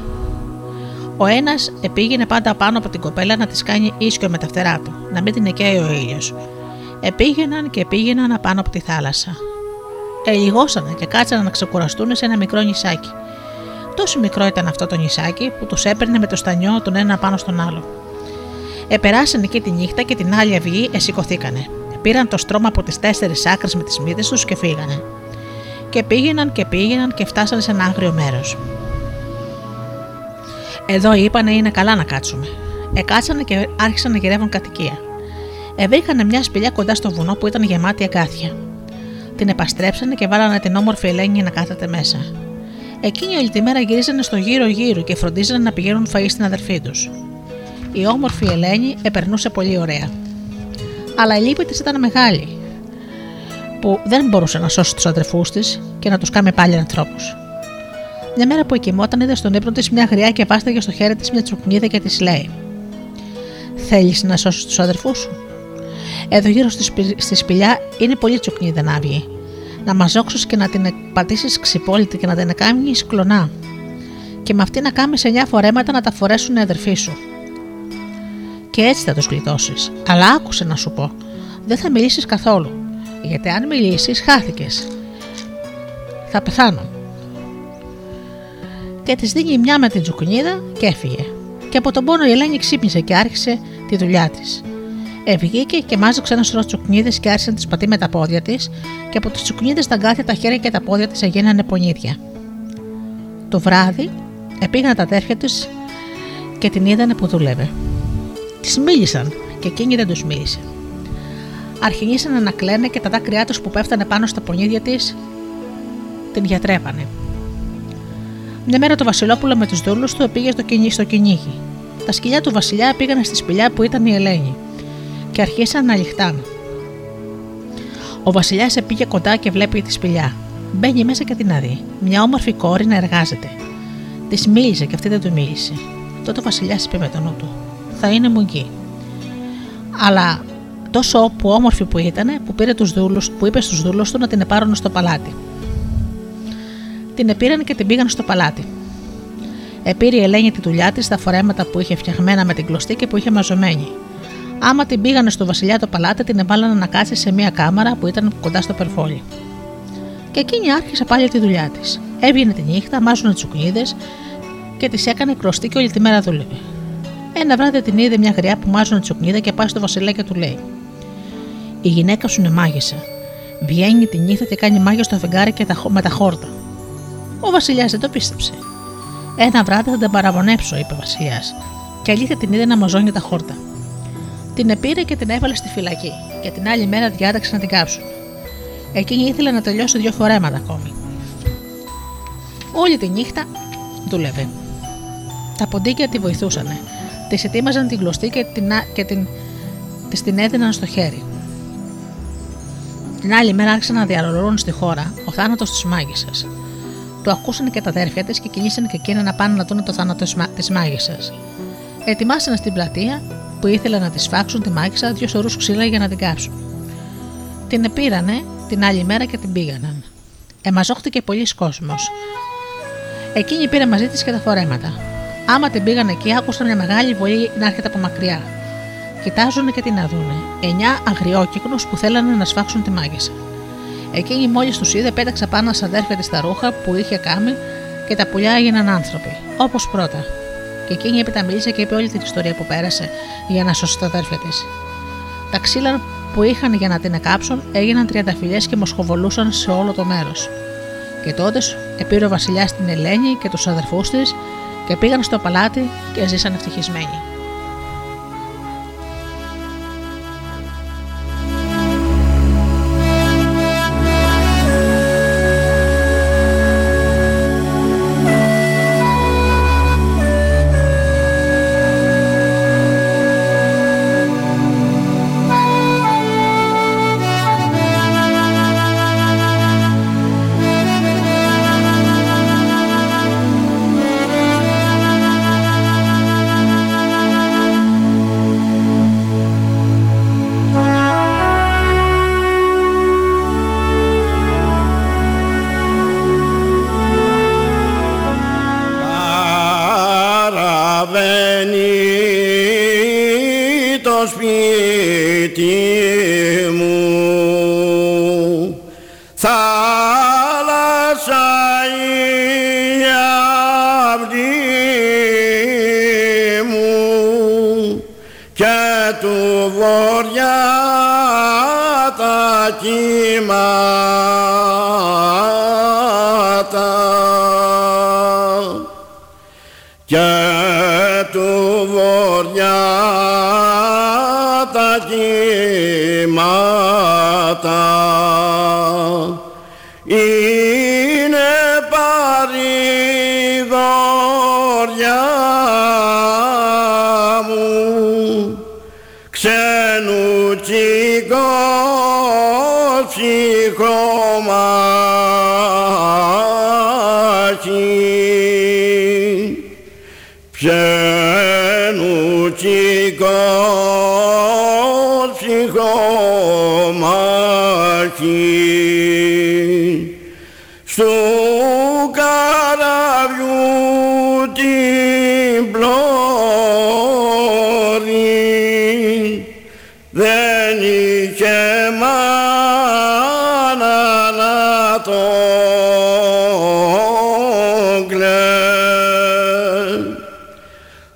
Ο ένας επήγαινε πάντα πάνω από την κοπέλα να της κάνει ίσιο με τα φτερά του, να μην την εκαίει ο ήλιος. Επήγαιναν και πήγαιναν απάνω από τη θάλασσα. Ελιγώσανε και κάτσανε να ξεκουραστούν σε ένα μικρό νησάκι. Τόσο μικρό ήταν αυτό το νησάκι που τους έπαιρνε με το στανιό τον ένα πάνω στον άλλο. Επεράσαν εκεί τη νύχτα και την άλλη αυγή εσηκωθήκανε. Πήραν το στρώμα από τις τέσσερις άκρες με τις μύτες τους και φύγανε. Και πήγαιναν και πήγαιναν και φτάσανε σε ένα άγριο μέρος. Εδώ είπανε είναι καλά να κάτσουμε. Εκάτσανε και άρχισαν να γυρεύουν κατοικία. Εβρήκανε μια σπηλιά κοντά στο βουνό που ήταν γεμάτη αγκάθια. Την επαστρέψανε και βάλανε την όμορφη Ελένη να κάθεται μέσα. Εκείνη όλη τη μέρα γυρίζανε στο γύρο-γύρο και φροντίζανε να πηγαίνουν φαΐ στην αδερφή τους. Η όμορφη Ελένη επερνούσε πολύ ωραία. Αλλά η λύπη της ήταν μεγάλη, που δεν μπορούσε να σώσει τους αδερφούς της και να τους κάνει πάλι ανθρώπους. Μια μέρα που εκοιμόταν, είδε στον ύπνο της μια γριά και βάσταγε στο χέρι της μια τσουκνίδα και της λέει: Θέλεις να σώσεις τους αδερφούς σου; Εδώ γύρω στη, σπι... στη σπηλιά είναι πολύ τσουκνίδα να βγει. Να μαζόξω και να την πατήσεις ξυπόλυτη και να την κάνεις κλονά. Και με αυτή να κάνεις εννιά φορέματα να τα φορέσουν οι αδερφοί σου. Και έτσι θα του γλιτώσεις. Αλλά άκουσε να σου πω, δεν θα μιλήσεις καθόλου. Γιατί αν μιλήσεις, χάθηκες. Θα πεθάνω. Και της δίνει μια με την τσουκνίδα και έφυγε. Και από τον πόνο η Ελένη ξύπνησε και άρχισε τη δουλειά της. Ευγήκε και μάζεψε ένα σωρό τσουκνίδε και άρχισε να τις πατεί με τα πόδια της, και από τις τσουκνίδε τα γκάθια, τα χέρια και τα πόδια της έγιναν πονίδια. Το βράδυ επήγαν τα αδέρφια της και την είδανε που δούλευε. Τη μίλησαν και εκείνη δεν τους μίλησε. Αρχινήσαν να κλαίνε και τα δάκρυά τους που πέφτανε πάνω στα πονίδια της την γιατρέπανε. Μια μέρα το Βασιλόπουλο με τους δούλους του πήγε στο, κυνή, στο κυνήγι. Τα σκυλιά του Βασιλιά πήγαν στη σπηλιά που ήταν η Ελένη και αρχίσαν να λιχτάνε. Ο Βασιλιάς πήγε κοντά και βλέπει τη σπηλιά. Μπαίνει μέσα και την αδεί. Μια όμορφη κόρη να εργάζεται. Της μίλησε και αυτή δεν του μίλησε. Τότε ο Βασιλιάς είπε με τον νου του: Θα είναι μουγγί. Αλλά τόσο που όμορφη που ήταν, που, πήρε τους δούλους, που είπε στους δούλους του να την επάρουν στο παλάτι. Την επήραν και την πήγαν στο παλάτι. Επήρε η Ελένη τη δουλειά της στα φορέματα που είχε φτιαγμένα με την κλωστή και που είχε μαζωμένη. Άμα την πήγανε στο Βασιλιά το παλάτι, την έβαλαν να κάτσει σε μια κάμαρα που ήταν κοντά στο περφόλι. Και εκείνη άρχισε πάλι τη δουλειά της. Έβγαινε τη νύχτα, μάζουνε τσουκνίδε και τη έκανε κλωστή και όλη τη μέρα δούλευε. Ένα βράδυ την είδε μια γριά που μάζουνε τσουκνίδα και πάει στο Βασιλιά και του λέει: Η γυναίκα σου είναι μάγισσα. Βγαίνει τη νύχτα και κάνει μάγια στο φεγγάρι και τα, με τα χόρτα. Ο Βασιλιάς δεν το πίστεψε. Ένα βράδυ θα την παραπονέψω, είπε ο Βασιλιάς, και αλήθεια την είδε να μαζώνει τα χόρτα. Την επήρε και την έβαλε στη φυλακή, και την άλλη μέρα διάταξε να την κάψουν. Εκείνη ήθελε να τελειώσει δύο φορέματα ακόμη. Όλη τη νύχτα δούλευε. Τα ποντίκια τη βοηθούσαν. Τη ετοίμαζαν την γλωστή και την, και την, της την έδιναν στο χέρι. Την άλλη μέρα άρχισαν να διαλωρούν στη χώρα ο θάνατος της μάγισσας. Το ακούσαν και τα αδέρφια της και κινήσαν και εκείνα να πάνε να δουν το θάνατο της μάγισσας. Ετοιμάσαν στην πλατεία που ήθελαν να της σφάξουν τη μάγισσα δύο σωρούς ξύλα για να την κάψουν. Την επήρανε την άλλη μέρα και την πήγαναν. Εμαζόχτηκε πολλοί κόσμος. Εκείνη πήρε μαζί της και τα φορέματα. Άμα την πήγαν εκεί, άκουσαν μια μεγάλη βολή να έρχεται από μακριά. Κοιτάζουν και την αδούνε. Εννιά αγριόκυκνους που θέλανε να σφάξουν τη μάγισσα. Εκείνη μόλις τους είδε, πέταξε πάνω στα αδέρφια της τα ρούχα που είχε κάνει και τα πουλιά έγιναν άνθρωποι, όπως πρώτα. Και εκείνη έπειτα μίλησε και είπε όλη την ιστορία που πέρασε για να σώσει τα αδέρφια της. Τα ξύλα που είχαν για να την εκάψουν έγιναν τριανταφυλιέ και μοσχοβολούσαν σε όλο το μέρος. Και τότε επήρε ο Βασιλιάς την Ελένη και τους αδερφούς της και πήγαν στο παλάτι και ζήσαν ευτυχισμένοι. Παραβαίνει το σπίτι μου. Θάλασσα η αυγή μου και του βοριά τα κύματα γόνατα είναι παρηγόρια μου ξένου τσικώ ψυχό Σου καραβιού την πλώρη δεν είχε μάνα να το κλαί.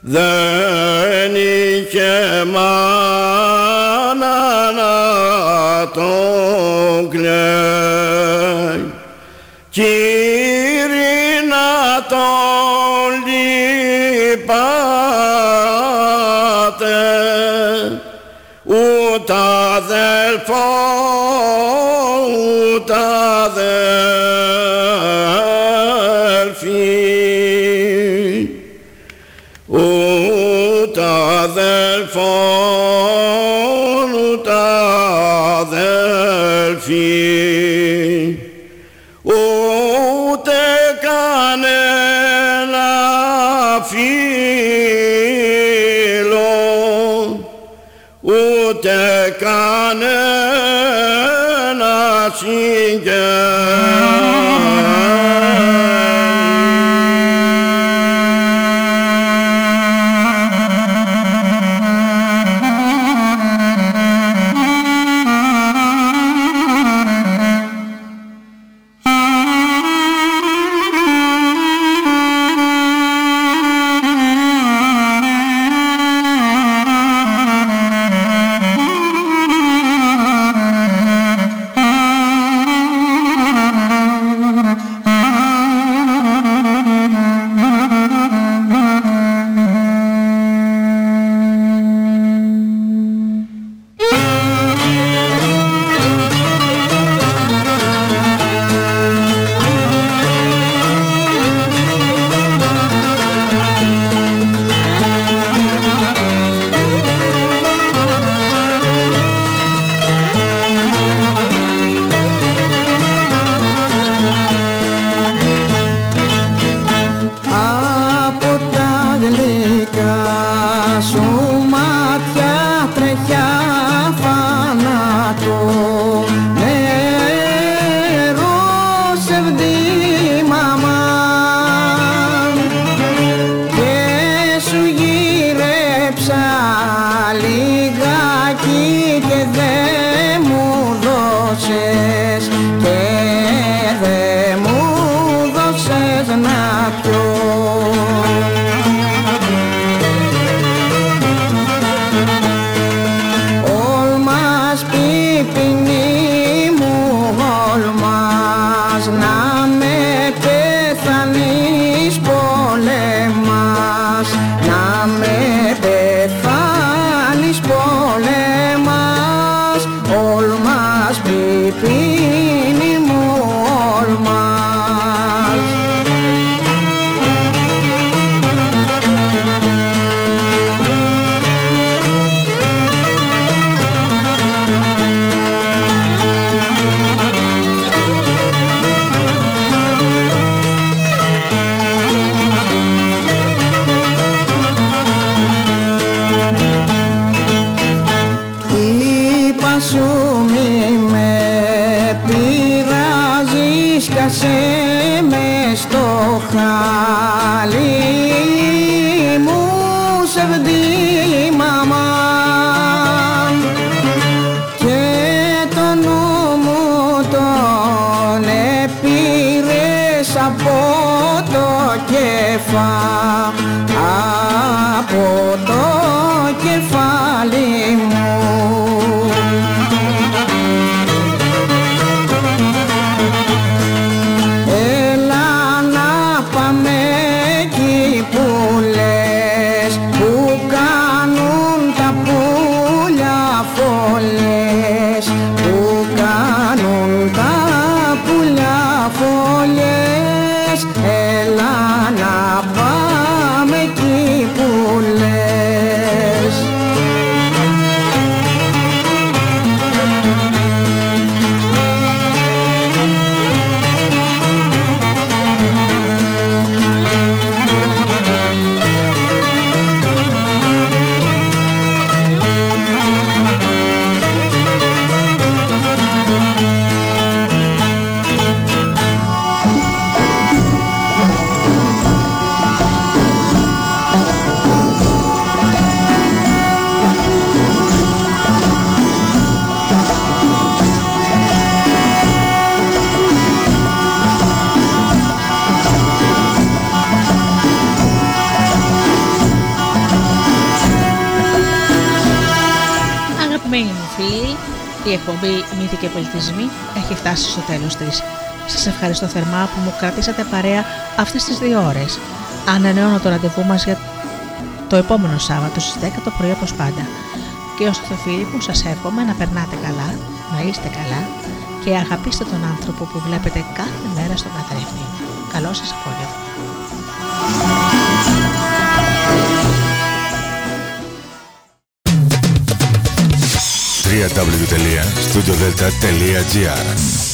Δεν είχε μάνα να το κλαί. وتعذر فيه وتعذر فون وتعذر فيه عشيقا και Πολιτισμοί έχει φτάσει στο τέλος της. Σας ευχαριστώ θερμά που μου κρατήσατε παρέα αυτές τις δύο ώρες. Ανανεώνω το ραντεβού μας για το επόμενο Σάββατο στις 10 το πρωί όπως πάντα. Και ως το Φίλιππου σας εύχομαι να περνάτε καλά, να είστε καλά και αγαπήστε τον άνθρωπο που βλέπετε κάθε μέρα στον καθρέφτη. Καλό σας απόγευμα. www.studiodelta.gr